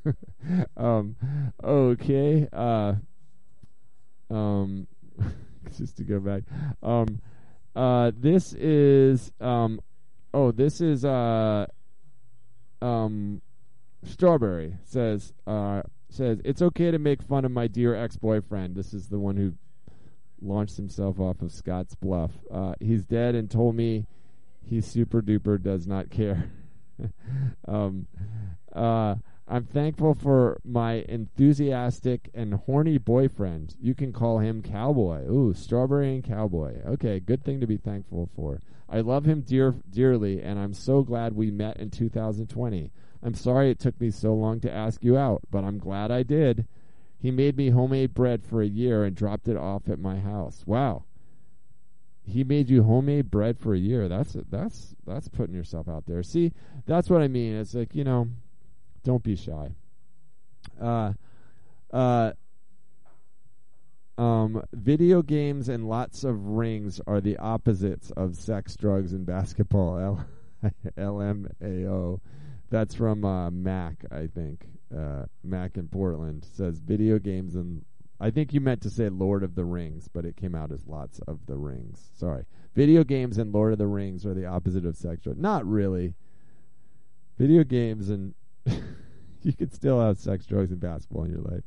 um, okay. Uh, um, just to go back. Um, uh, this is um, oh, this is uh, um, Strawberry says uh says it's okay to make fun of my dear ex boyfriend. This is the one who launched himself off of Scotts Bluff. Uh, he's dead and told me he super duper does not care. um, uh, I'm thankful for my enthusiastic and horny boyfriend. You can call him Cowboy. Ooh, Strawberry and Cowboy. Okay, good thing to be thankful for. I love him dear dearly, and I'm so glad we met in 2020. I'm sorry it took me so long to ask you out, but I'm glad I did. He made me homemade bread for a year and dropped it off at my house. Wow. He made you homemade bread for a year. That's that's that's putting yourself out there. See, that's what I mean. It's like, you know, don't be shy. Uh uh um, video games and lots of rings are the opposites of sex, drugs, and basketball. L- LMAO. That's from uh, Mac, I think. Uh, Mac in Portland says video games and I think you meant to say Lord of the Rings, but it came out as lots of the rings. Sorry. Video games and Lord of the Rings are the opposite of sex, drugs. Not really. Video games and you could still have sex, drugs, and basketball in your life.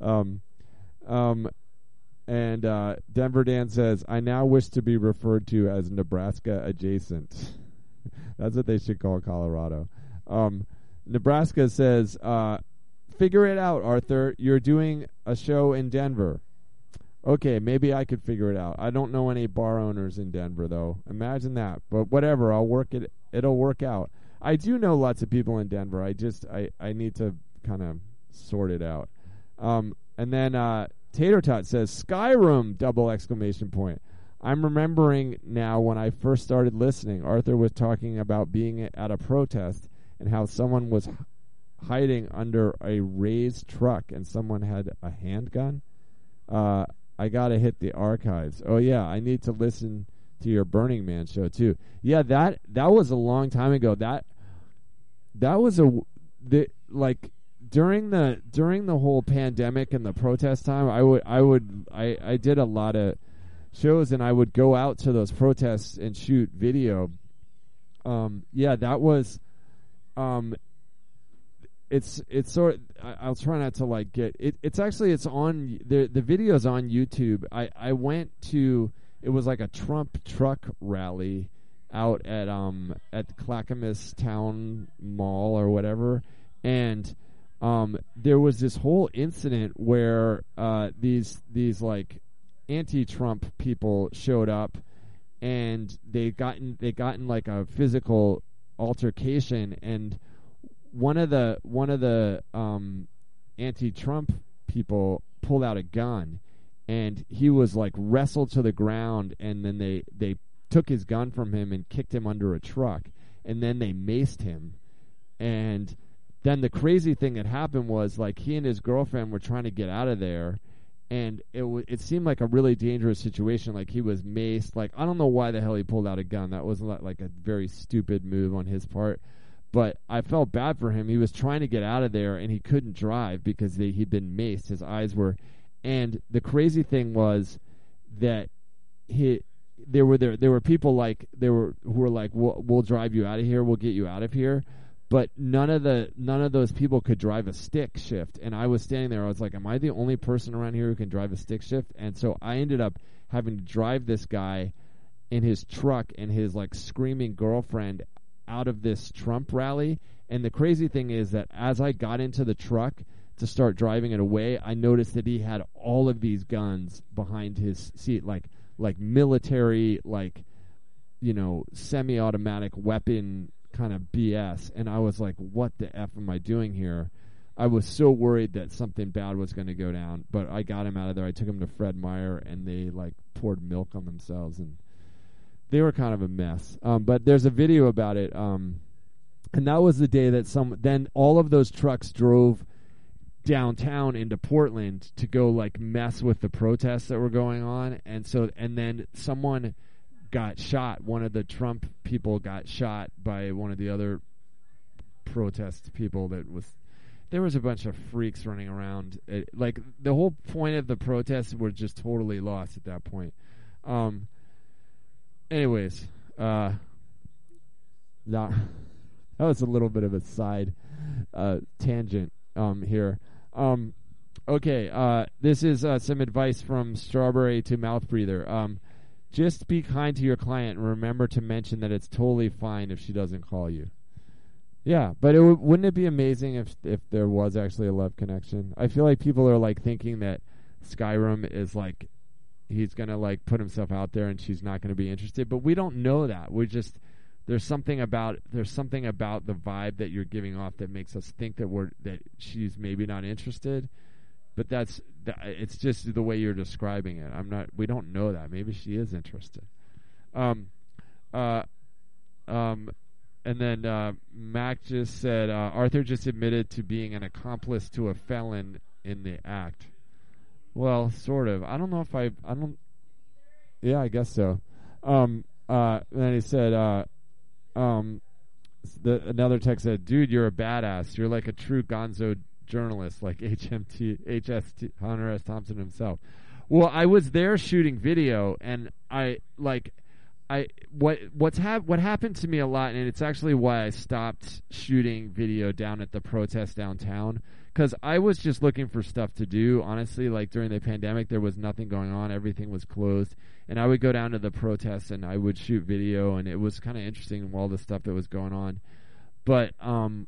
Um, um, and uh, Denver Dan says, I now wish to be referred to as Nebraska adjacent. That's what they should call Colorado. Um, Nebraska says, uh, figure it out, Arthur. You're doing a show in Denver. Okay, maybe I could figure it out. I don't know any bar owners in Denver though. Imagine that. But whatever, I'll work it it'll work out. I do know lots of people in Denver. I just I I need to kind of sort it out. Um and then uh Tater Tot says Skyrim double exclamation point. I'm remembering now when I first started listening, Arthur was talking about being at a protest and how someone was hiding under a raised truck and someone had a handgun. Uh, I gotta hit the archives. Oh yeah, I need to listen to your Burning Man show too. Yeah, that that was a long time ago. That that was a the like during the during the whole pandemic and the protest time. I would I would I I did a lot of shows and I would go out to those protests and shoot video. Um, yeah, that was um it's it's sort I, I'll try not to like get it it's actually it's on the the video's on YouTube. I I went to it was like a Trump truck rally out at um at Clackamas Town Mall or whatever. And um there was this whole incident where uh these these like anti-Trump people showed up and they gotten they gotten like a physical altercation. And one of the one of the um, anti-Trump people pulled out a gun, and he was like wrestled to the ground, and then they they took his gun from him and kicked him under a truck, and then they maced him, and then the crazy thing that happened was like he and his girlfriend were trying to get out of there. And it w- it seemed like a really dangerous situation. Like he was maced. Like I don't know why the hell he pulled out a gun. That was li- like a very stupid move on his part but I felt bad for him. He was trying to get out of there and he couldn't drive because they, he'd been maced. His eyes were, and the crazy thing was that he there were there there were people like there were who were like we'll, we'll drive you out of here, we'll get you out of here. But none of the none of those people could drive a stick shift, and I was standing there. I was like, "Am I the only person around here who can drive a stick shift?" And so I ended up having to drive this guy in his truck and his like screaming girlfriend out of this Trump rally And the crazy thing is that as I got into the truck to start driving it away, I noticed that he had all of these guns behind his seat, like like military, like you know, semi-automatic weapon kind of BS. And I was like, "What the f am I doing here?" I was so worried that something bad was going to go down, but I got him out of there. I took him to Fred Meyer, and they like poured milk on themselves, and they were kind of a mess. Um, but there's a video about it, um, and that was the day that some. Then all of those trucks drove downtown into Portland to go like mess with the protests that were going on, and so and then someone got shot. One of the Trump people got shot by one of the other protest people that was there was a bunch of freaks running around. It, like the whole point of the protests were just totally lost at that point. Um. Anyways, uh, that that was a little bit of a side uh, tangent um here. Um, okay, uh, this is uh, some advice from Strawberry to Mouth Breather. Um, just be kind to your client and remember to mention that it's totally fine if she doesn't call you. Yeah, but it wouldn't it be amazing if if there was actually a love connection? I feel like people are like thinking that Skyrim is like he's gonna like put himself out there and she's not gonna be interested, but we don't know that. We just there's something about there's something about the vibe that you're giving off that makes us think that we're that she's maybe not interested. But that's that, it's just the way you're describing it. I'm not. We don't know that. Maybe she is interested. Um, uh, um, and then uh, Mac just said uh, Arthur just admitted to being an accomplice to a felon in the act. Well, sort of. I don't know if I. I don't. Yeah, I guess so. Um. Uh. Then he said. Uh. Um. The another text said, "Dude, you're a badass. You're like a true Gonzo journalist, like HMT, HST, Hunter S. Thompson himself." Well, I was there shooting video, and I like. I what what's hap- what happened to me a lot, and it's actually why I stopped shooting video down at the protest downtown because I was just looking for stuff to do. Honestly, like during the pandemic, there was nothing going on; everything was closed, and I would go down to the protests and I would shoot video, and it was kind of interesting all the stuff that was going on. But um,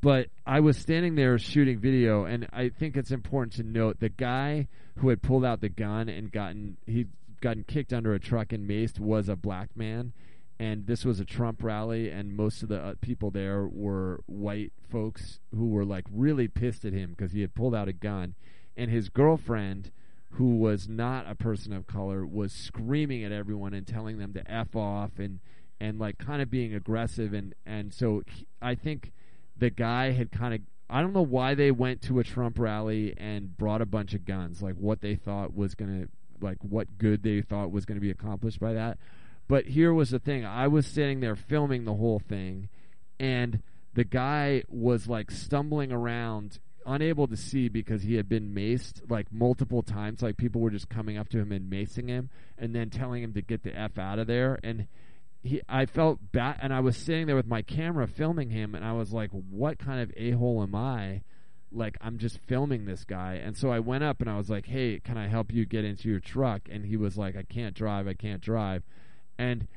but I was standing there shooting video, and I think it's important to note the guy who had pulled out the gun and gotten he gotten kicked under a truck and maced was a black man, and this was a Trump rally, and most of the uh, people there were white folks who were like really pissed at him because he had pulled out a gun, and his girlfriend. Who was not a person of color was screaming at everyone and telling them to f off and and like kind of being aggressive and and so he, I think the guy had kind of I don't know why they went to a Trump rally and brought a bunch of guns, like what they thought was going to like what good they thought was going to be accomplished by that. But here was the thing. I was sitting there filming the whole thing and the guy was like stumbling around unable to see because he had been maced like multiple times. Like people were just coming up to him and macing him and then telling him to get the f out of there. And he I felt bad. And I was sitting there with my camera filming him and I was like what kind of a-hole am I? Like I'm just filming this guy. And so I went up and I was like hey can I help you get into your truck? And he was like I can't drive I can't drive. And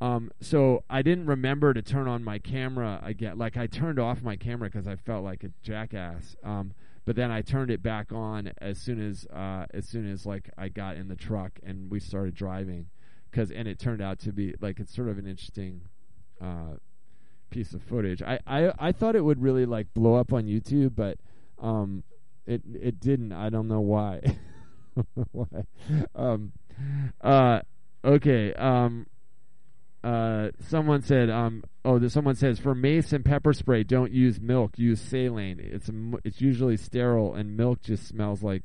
um so I didn't remember to turn on my camera again like I turned off my camera cuz I felt like a jackass um but then I turned it back on as soon as uh as soon as like I got in the truck and we started driving cuz and it turned out to be like it's sort of an interesting uh piece of footage. I, I I thought it would really like blow up on YouTube, but um, it it didn't. I don't know why. why? Um, uh, okay. Um, uh, someone said um. Oh, there's someone says for mace and pepper spray, don't use milk. Use saline. It's it's usually sterile, and milk just smells like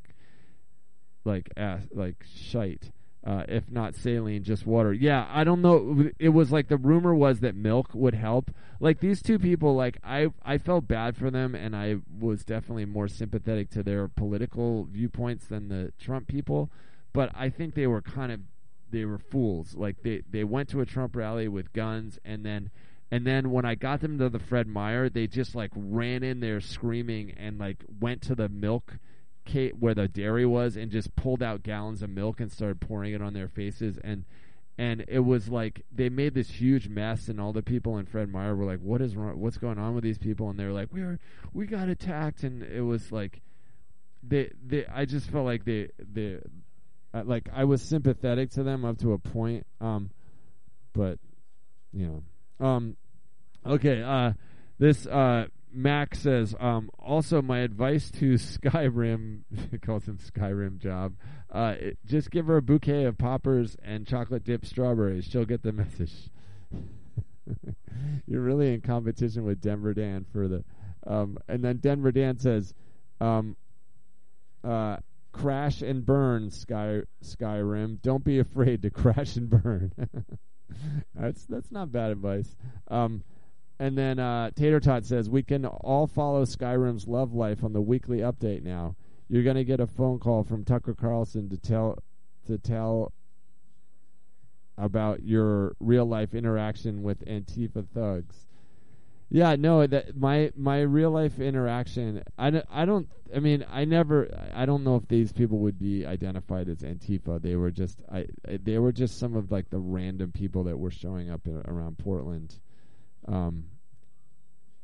like ass, like shite. Uh, if not saline, just water. Yeah, I don't know. It was like the rumor was that milk would help. Like these two people, like I, I felt bad for them, and I was definitely more sympathetic to their political viewpoints than the Trump people. But I think they were kind of, they were fools. Like they, they went to a Trump rally with guns, and then, and then when I got them to the Fred Meyer, they just like ran in there screaming and like went to the milk Kate where the dairy was and just pulled out gallons of milk and started pouring it on their faces and and it was like they made this huge mess, and all the people in Fred Meyer were like, "What is wrong? What's going on with these people?" And they were like, "We were we got attacked," and it was like they they I just felt like they uh, like I was sympathetic to them up to a point, um, but you know, um, okay, uh, this uh. Mac says, um, also my advice to Skyrim, calls him Skyrim job, uh, it, just give her a bouquet of poppers and chocolate dipped strawberries. She'll get the message. You're really in competition with Denver Dan for the, um, and then Denver Dan says, um, uh, crash and burn Sky Skyrim. Don't be afraid to crash and burn. that's that's not bad advice. Um, and then uh, Tater Tot says we can all follow Skyrim's love life on the weekly update now. You're gonna get a phone call from Tucker Carlson to tell to tell about your real life interaction with Antifa thugs. Yeah, no, that my my real life interaction. I don't, I don't. I mean, I never. I don't know if these people would be identified as Antifa. They were just. I. They were just some of like the random people that were showing up in, around Portland, um,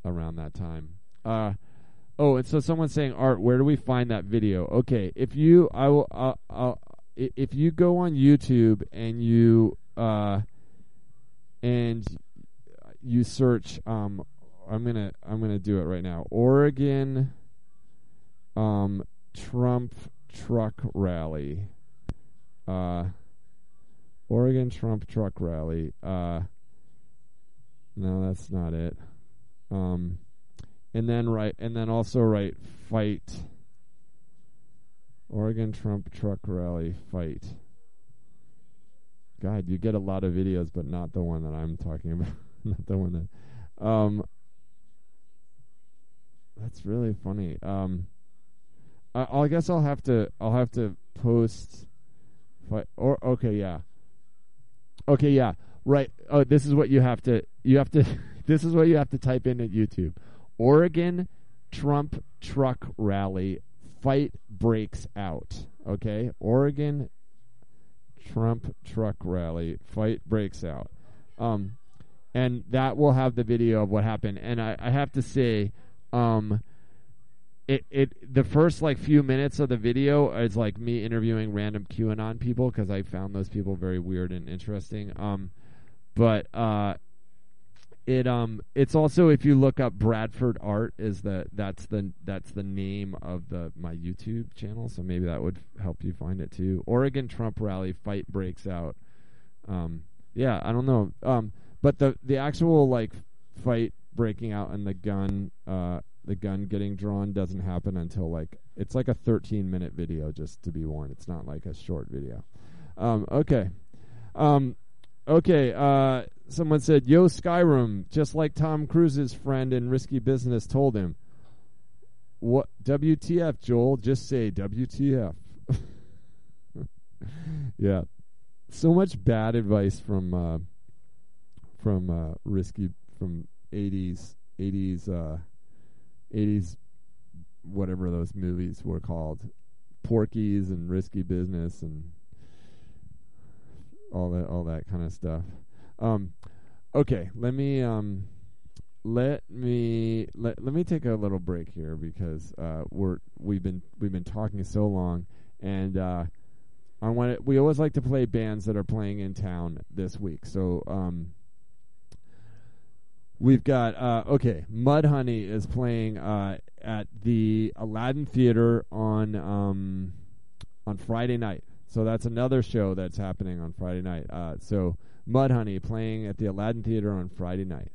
around that time. Uh, oh, and so someone's saying, Art, where do we find that video? Okay, if you, I will. I'll, I'll, if you go on YouTube and you, uh, and you search um I'm to I'm to do it right now. Oregon um Trump truck rally. Uh Oregon Trump truck rally. Uh No, that's not it. Um and then right and then also write fight Oregon Trump truck rally fight. God, you get a lot of videos, but not the one that I'm talking about. not the one that. Um, that's really funny. Um, I, I guess I'll have to. I'll have to post. Or okay, yeah. Okay, yeah. Right. Oh, this is what you have to. You have to. this is what you have to type in at YouTube. Oregon Trump truck rally fight breaks out. Okay, Oregon Trump truck rally fight breaks out. Um, and that will have the video of what happened. And I, I have to say, um, it it the first like few minutes of the video is like me interviewing random QAnon people because I found those people very weird and interesting. Um, but uh, it um it's also if you look up Bradford Art is the that's the that's the name of the my YouTube channel so maybe that would help you find it too. Oregon Trump rally fight breaks out. Um yeah, I don't know. Um but the the actual like fight breaking out and the gun uh the gun getting drawn doesn't happen until like it's like a 13 minute video just to be warned. It's not like a short video. Um okay. Um Okay, uh, someone said, Yo, Skyrim, just like Tom Cruise's friend in Risky Business told him. What? WTF, Joel? Just say WTF. yeah. So much bad advice from, uh, from, uh, Risky, from 80s, 80s, uh, 80s, whatever those movies were called. Porky's and Risky Business and all that all that kind of stuff. Um, okay, let me um, let me let let me take a little break here because uh, we're we've been we've been talking so long, and uh, I want we always like to play bands that are playing in town this week. So um, we've got uh, okay, Mudhoney is playing uh, at the Aladdin Theater on um, on Friday night. So that's another show that's happening on Friday night. Uh, so Mudhoney playing at the Aladdin Theater on Friday night.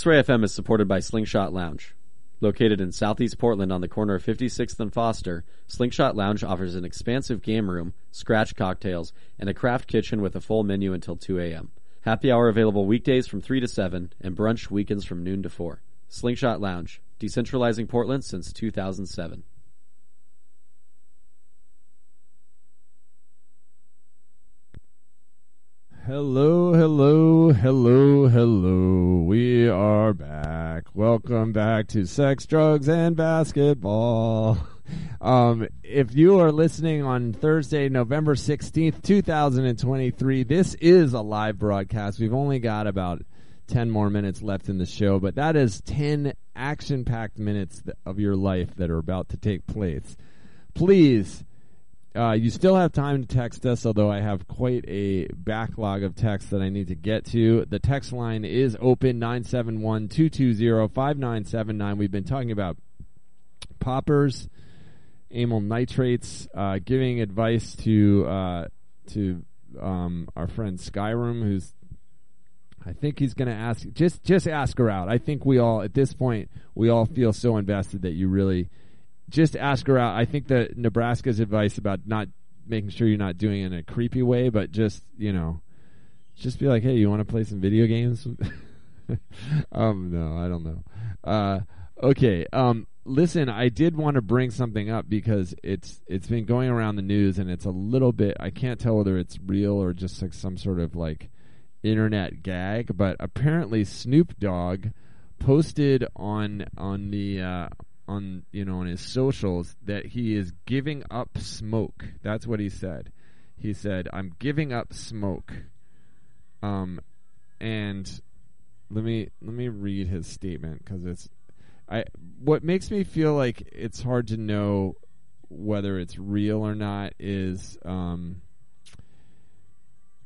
X Ray FM is supported by Slingshot Lounge. Located in southeast Portland on the corner of 56th and Foster, Slingshot Lounge offers an expansive game room, scratch cocktails, and a craft kitchen with a full menu until 2 a.m. Happy hour available weekdays from 3 to 7, and brunch weekends from noon to 4. Slingshot Lounge, decentralizing Portland since 2007. Hello, hello, hello, hello. We are back. Welcome back to Sex, Drugs, and Basketball. Um, if you are listening on Thursday, November 16th, 2023, this is a live broadcast. We've only got about 10 more minutes left in the show, but that is 10 action packed minutes of your life that are about to take place. Please uh, you still have time to text us, although I have quite a backlog of texts that I need to get to. The text line is open 971 220 5979. We've been talking about poppers, amyl nitrates, uh, giving advice to uh, to um, our friend Skyrim, who's I think he's going to ask just just ask her out. I think we all at this point we all feel so invested that you really just ask her out. I think that Nebraska's advice about not making sure you're not doing it in a creepy way, but just you know, just be like, hey, you want to play some video games? um, no, I don't know. Uh, okay. Um, listen, I did want to bring something up because it's it's been going around the news and it's a little bit. I can't tell whether it's real or just like some sort of like internet gag, but apparently Snoop Dogg posted on on the uh, on you know on his socials that he is giving up smoke. That's what he said. He said, "I'm giving up smoke." Um, and let me let me read his statement because it's I what makes me feel like it's hard to know whether it's real or not is um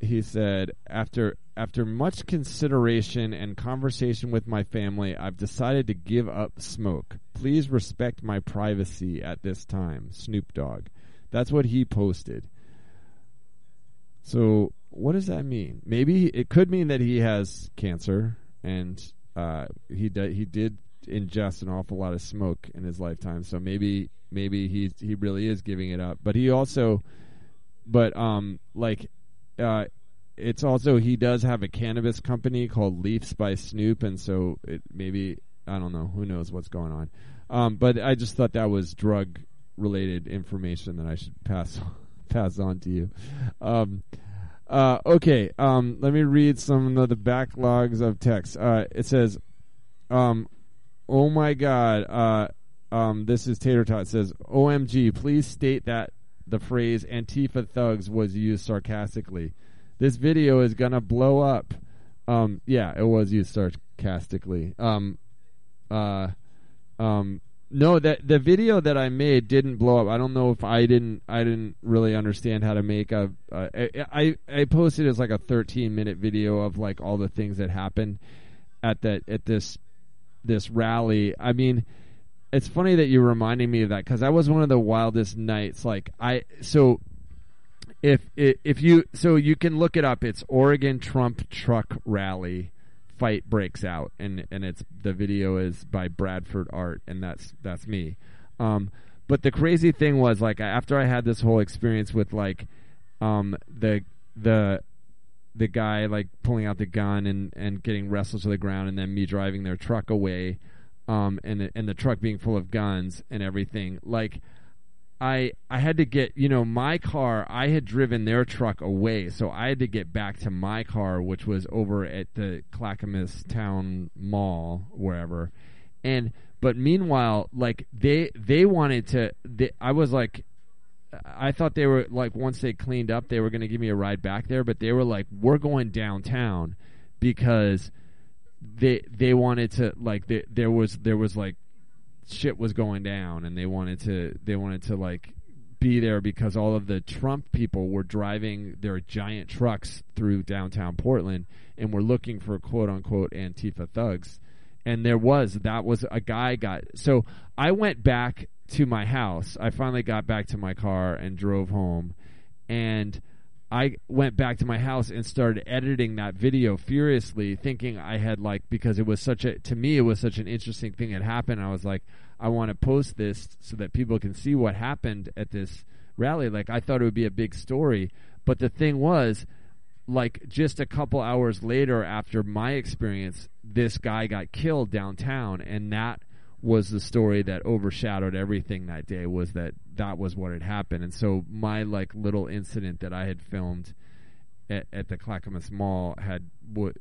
he said after after much consideration and conversation with my family i've decided to give up smoke. Please respect my privacy at this time. Snoop dogg. That's what he posted. So what does that mean? Maybe it could mean that he has cancer and uh, he he did ingest an awful lot of smoke in his lifetime. So maybe maybe he he really is giving it up. But he also but um like uh, it's also he does have a cannabis company called Leafs by Snoop, and so it maybe I don't know who knows what's going on. Um, but I just thought that was drug related information that I should pass pass on to you. Um, uh, okay, um, let me read some of the backlogs of text. Uh, it says, um, "Oh my God." Uh, um, this is Tater Tot says, "OMG, please state that the phrase Antifa thugs was used sarcastically. This video is gonna blow up. Um, yeah, it was used sarcastically. Um, uh, um, no, that the video that I made didn't blow up. I don't know if I didn't. I didn't really understand how to make a. Uh, I, I I posted as like a 13 minute video of like all the things that happened at that at this this rally. I mean, it's funny that you're reminding me of that because that was one of the wildest nights. Like I so if if you so you can look it up. It's Oregon Trump truck rally fight breaks out and and it's the video is by Bradford Art and that's that's me. Um, but the crazy thing was like after I had this whole experience with like um, the the the guy like pulling out the gun and and getting wrestled to the ground and then me driving their truck away um, and the, and the truck being full of guns and everything like I I had to get you know my car I had driven their truck away so I had to get back to my car which was over at the Clackamas Town Mall wherever. And but meanwhile like they they wanted to they, I was like I thought they were like once they cleaned up they were going to give me a ride back there but they were like we're going downtown because they they wanted to like they, there was there was like shit was going down and they wanted to they wanted to like be there because all of the Trump people were driving their giant trucks through downtown Portland and were looking for quote unquote Antifa thugs. And there was that was a guy got so I went back to my house. I finally got back to my car and drove home and I went back to my house and started editing that video furiously, thinking I had like because it was such a to me it was such an interesting thing that happened. I was like, I want to post this so that people can see what happened at this rally. Like I thought it would be a big story, but the thing was, like just a couple hours later after my experience, this guy got killed downtown, and that was the story that overshadowed everything that day. Was that that was what had happened, and so my like little incident that I had filmed at, at the Clackamas Mall had w-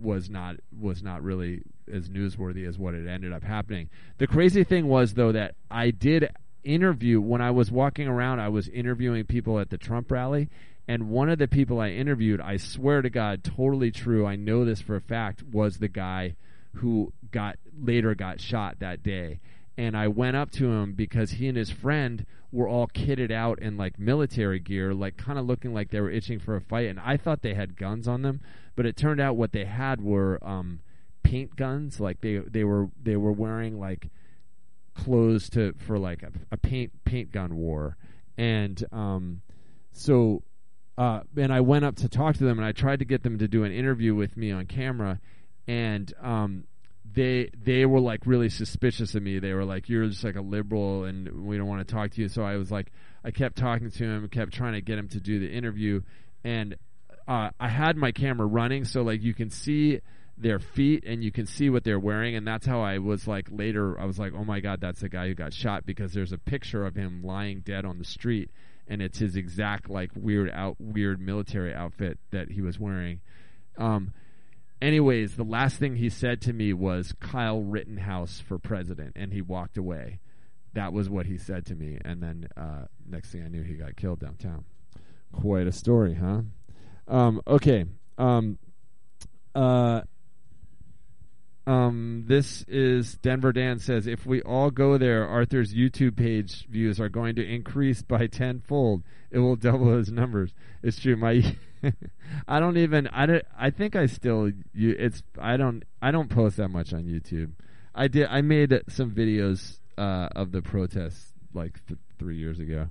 was not was not really as newsworthy as what had ended up happening. The crazy thing was though that I did interview when I was walking around. I was interviewing people at the Trump rally, and one of the people I interviewed, I swear to God, totally true. I know this for a fact, was the guy who got later got shot that day. And I went up to him because he and his friend were all kitted out in like military gear, like kind of looking like they were itching for a fight. And I thought they had guns on them, but it turned out what they had were um, paint guns. Like they they were they were wearing like clothes to for like a, a paint paint gun war. And um, so uh, and I went up to talk to them, and I tried to get them to do an interview with me on camera, and um, they they were like really suspicious of me. They were like, "You're just like a liberal, and we don't want to talk to you." So I was like, I kept talking to him, kept trying to get him to do the interview, and uh, I had my camera running, so like you can see their feet and you can see what they're wearing, and that's how I was like later. I was like, "Oh my god, that's the guy who got shot," because there's a picture of him lying dead on the street and it's his exact like weird out weird military outfit that he was wearing. Um, anyways, the last thing he said to me was Kyle Rittenhouse for president, and he walked away. That was what he said to me, and then uh, next thing I knew, he got killed downtown. Quite a story, huh? Um, okay. Um, uh, um, this is Denver Dan says if we all go there, Arthur's YouTube page views are going to increase by tenfold. It will double his numbers. It's true. My, I don't even. I don't, I think I still. You. It's. I don't. I don't post that much on YouTube. I did. I made some videos uh, of the protests like th- three years ago.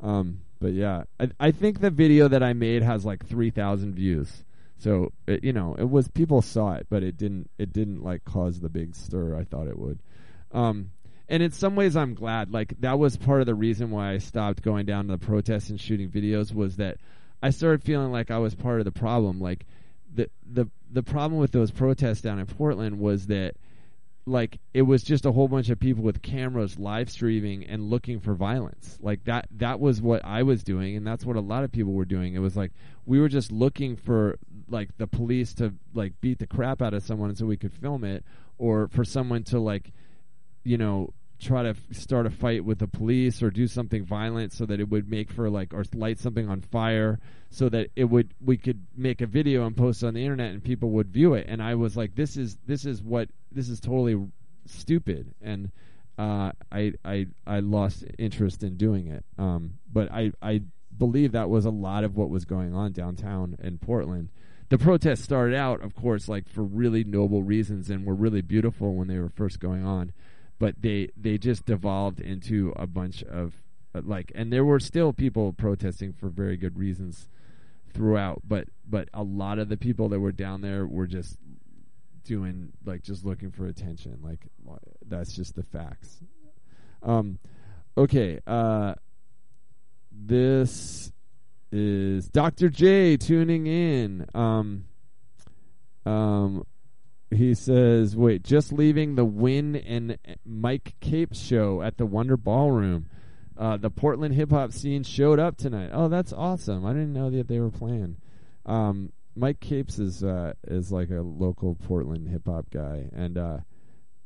Um, but yeah, I, I think the video that I made has like three thousand views. So it, you know, it was people saw it, but it didn't. It didn't like cause the big stir I thought it would. Um, and in some ways, I'm glad. Like that was part of the reason why I stopped going down to the protests and shooting videos was that I started feeling like I was part of the problem. Like the the the problem with those protests down in Portland was that like it was just a whole bunch of people with cameras live streaming and looking for violence like that that was what i was doing and that's what a lot of people were doing it was like we were just looking for like the police to like beat the crap out of someone so we could film it or for someone to like you know try to f- start a fight with the police or do something violent so that it would make for like or light something on fire so that it would we could make a video and post it on the internet and people would view it. And I was like this is this is what this is totally stupid. And uh, I I I lost interest in doing it. Um, but I I believe that was a lot of what was going on downtown in Portland the protests started out of course like for really noble reasons and were really beautiful when they were first going on but they they just devolved into a bunch of like and there were still people protesting for very good reasons throughout but but a lot of the people that were down there were just doing like just looking for attention like that's just the facts. Um okay uh this is Dr. J tuning in um um he says, "Wait, just leaving the Wynne and Mic Capes show at the Wonder Ballroom. Uh, the Portland hip hop scene showed up tonight. Oh, that's awesome! I didn't know that they were playing. Um, Mic Capes is uh, is like a local Portland hip hop guy, and uh,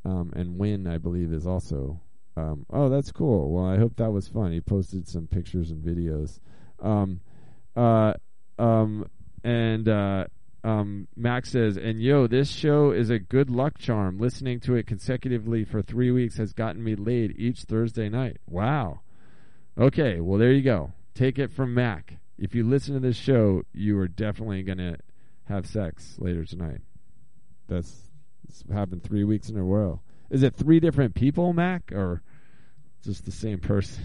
um, and Wynne, I believe, is also. Um, oh, that's cool. Well, I hope that was fun. He posted some pictures and videos. Um, uh, um, and uh, um, Max says, and yo, this show is a good luck charm. Listening to it consecutively for three weeks has gotten me laid each Thursday night. Wow. Okay, well, there you go. Take it from Mac. If you listen to this show, you are definitely going to have sex later tonight. That's, that's happened three weeks in a row. Is it three different people, Mac, or just the same person?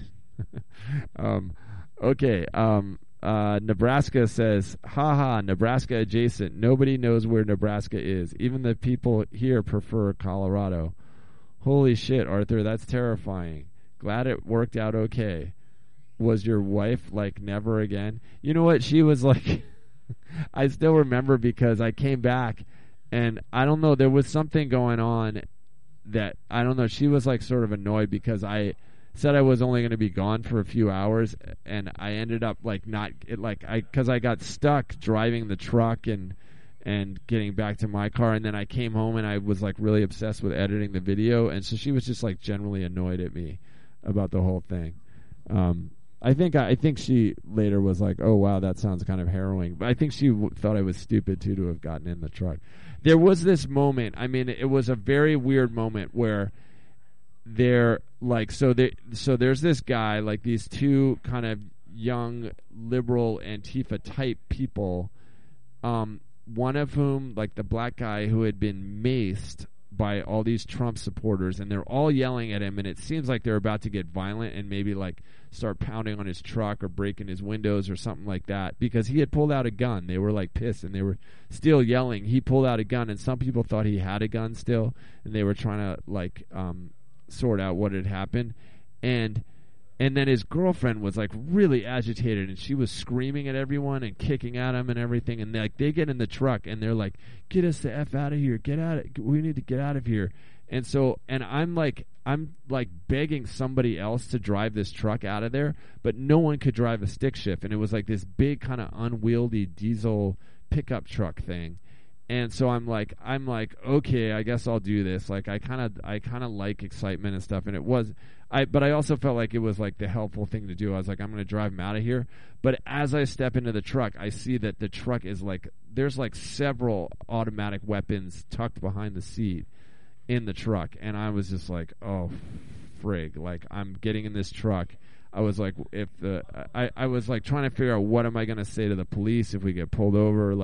um, okay. Um, uh, Nebraska says, haha, Nebraska adjacent. Nobody knows where Nebraska is. Even the people here prefer Colorado. Holy shit, Arthur, that's terrifying. Glad it worked out okay. Was your wife like never again? You know what? She was like, I still remember because I came back and I don't know, there was something going on that I don't know. She was like sort of annoyed because I said I was only going to be gone for a few hours, and I ended up like not it like I because I got stuck driving the truck and and getting back to my car, and then I came home and I was like really obsessed with editing the video, and so she was just like generally annoyed at me about the whole thing. Um, I think I think she later was like, "Oh wow, that sounds kind of harrowing," but I think she w- thought I was stupid too to have gotten in the truck. There was this moment. I mean, it was a very weird moment where there, like, so there, so there's this guy, like these two kind of young liberal Antifa type people. Um, one of whom, like the black guy who had been maced by all these Trump supporters, and they're all yelling at him, and it seems like they're about to get violent and maybe like start pounding on his truck or breaking his windows or something like that because he had pulled out a gun. They were like pissed and they were still yelling. He pulled out a gun, and some people thought he had a gun still, and they were trying to like um, sort out what had happened, and and then his girlfriend was like really agitated and she was screaming at everyone and kicking at him and everything. And like they get in the truck and they're like get us the f out of here. Get out of, we need to get out of here. And so and i'm like i'm like begging somebody else to drive this truck out of there but no one could drive a stick shift. And it was like this big kind of unwieldy diesel pickup truck thing and so I'm like, I'm like, okay, I guess I'll do this. Like, I kind of, I kind of like excitement and stuff, and it was, I, but I also felt like it was like the helpful thing to do. I was like, I'm going to drive him out of here. But as I step into the truck, I see that the truck is like, there's like several automatic weapons tucked behind the seat in the truck, and I was just like, oh, frig! Like, I'm getting in this truck. I was like, if the I, I was like trying to figure out what am I going to say to the police if we get pulled over.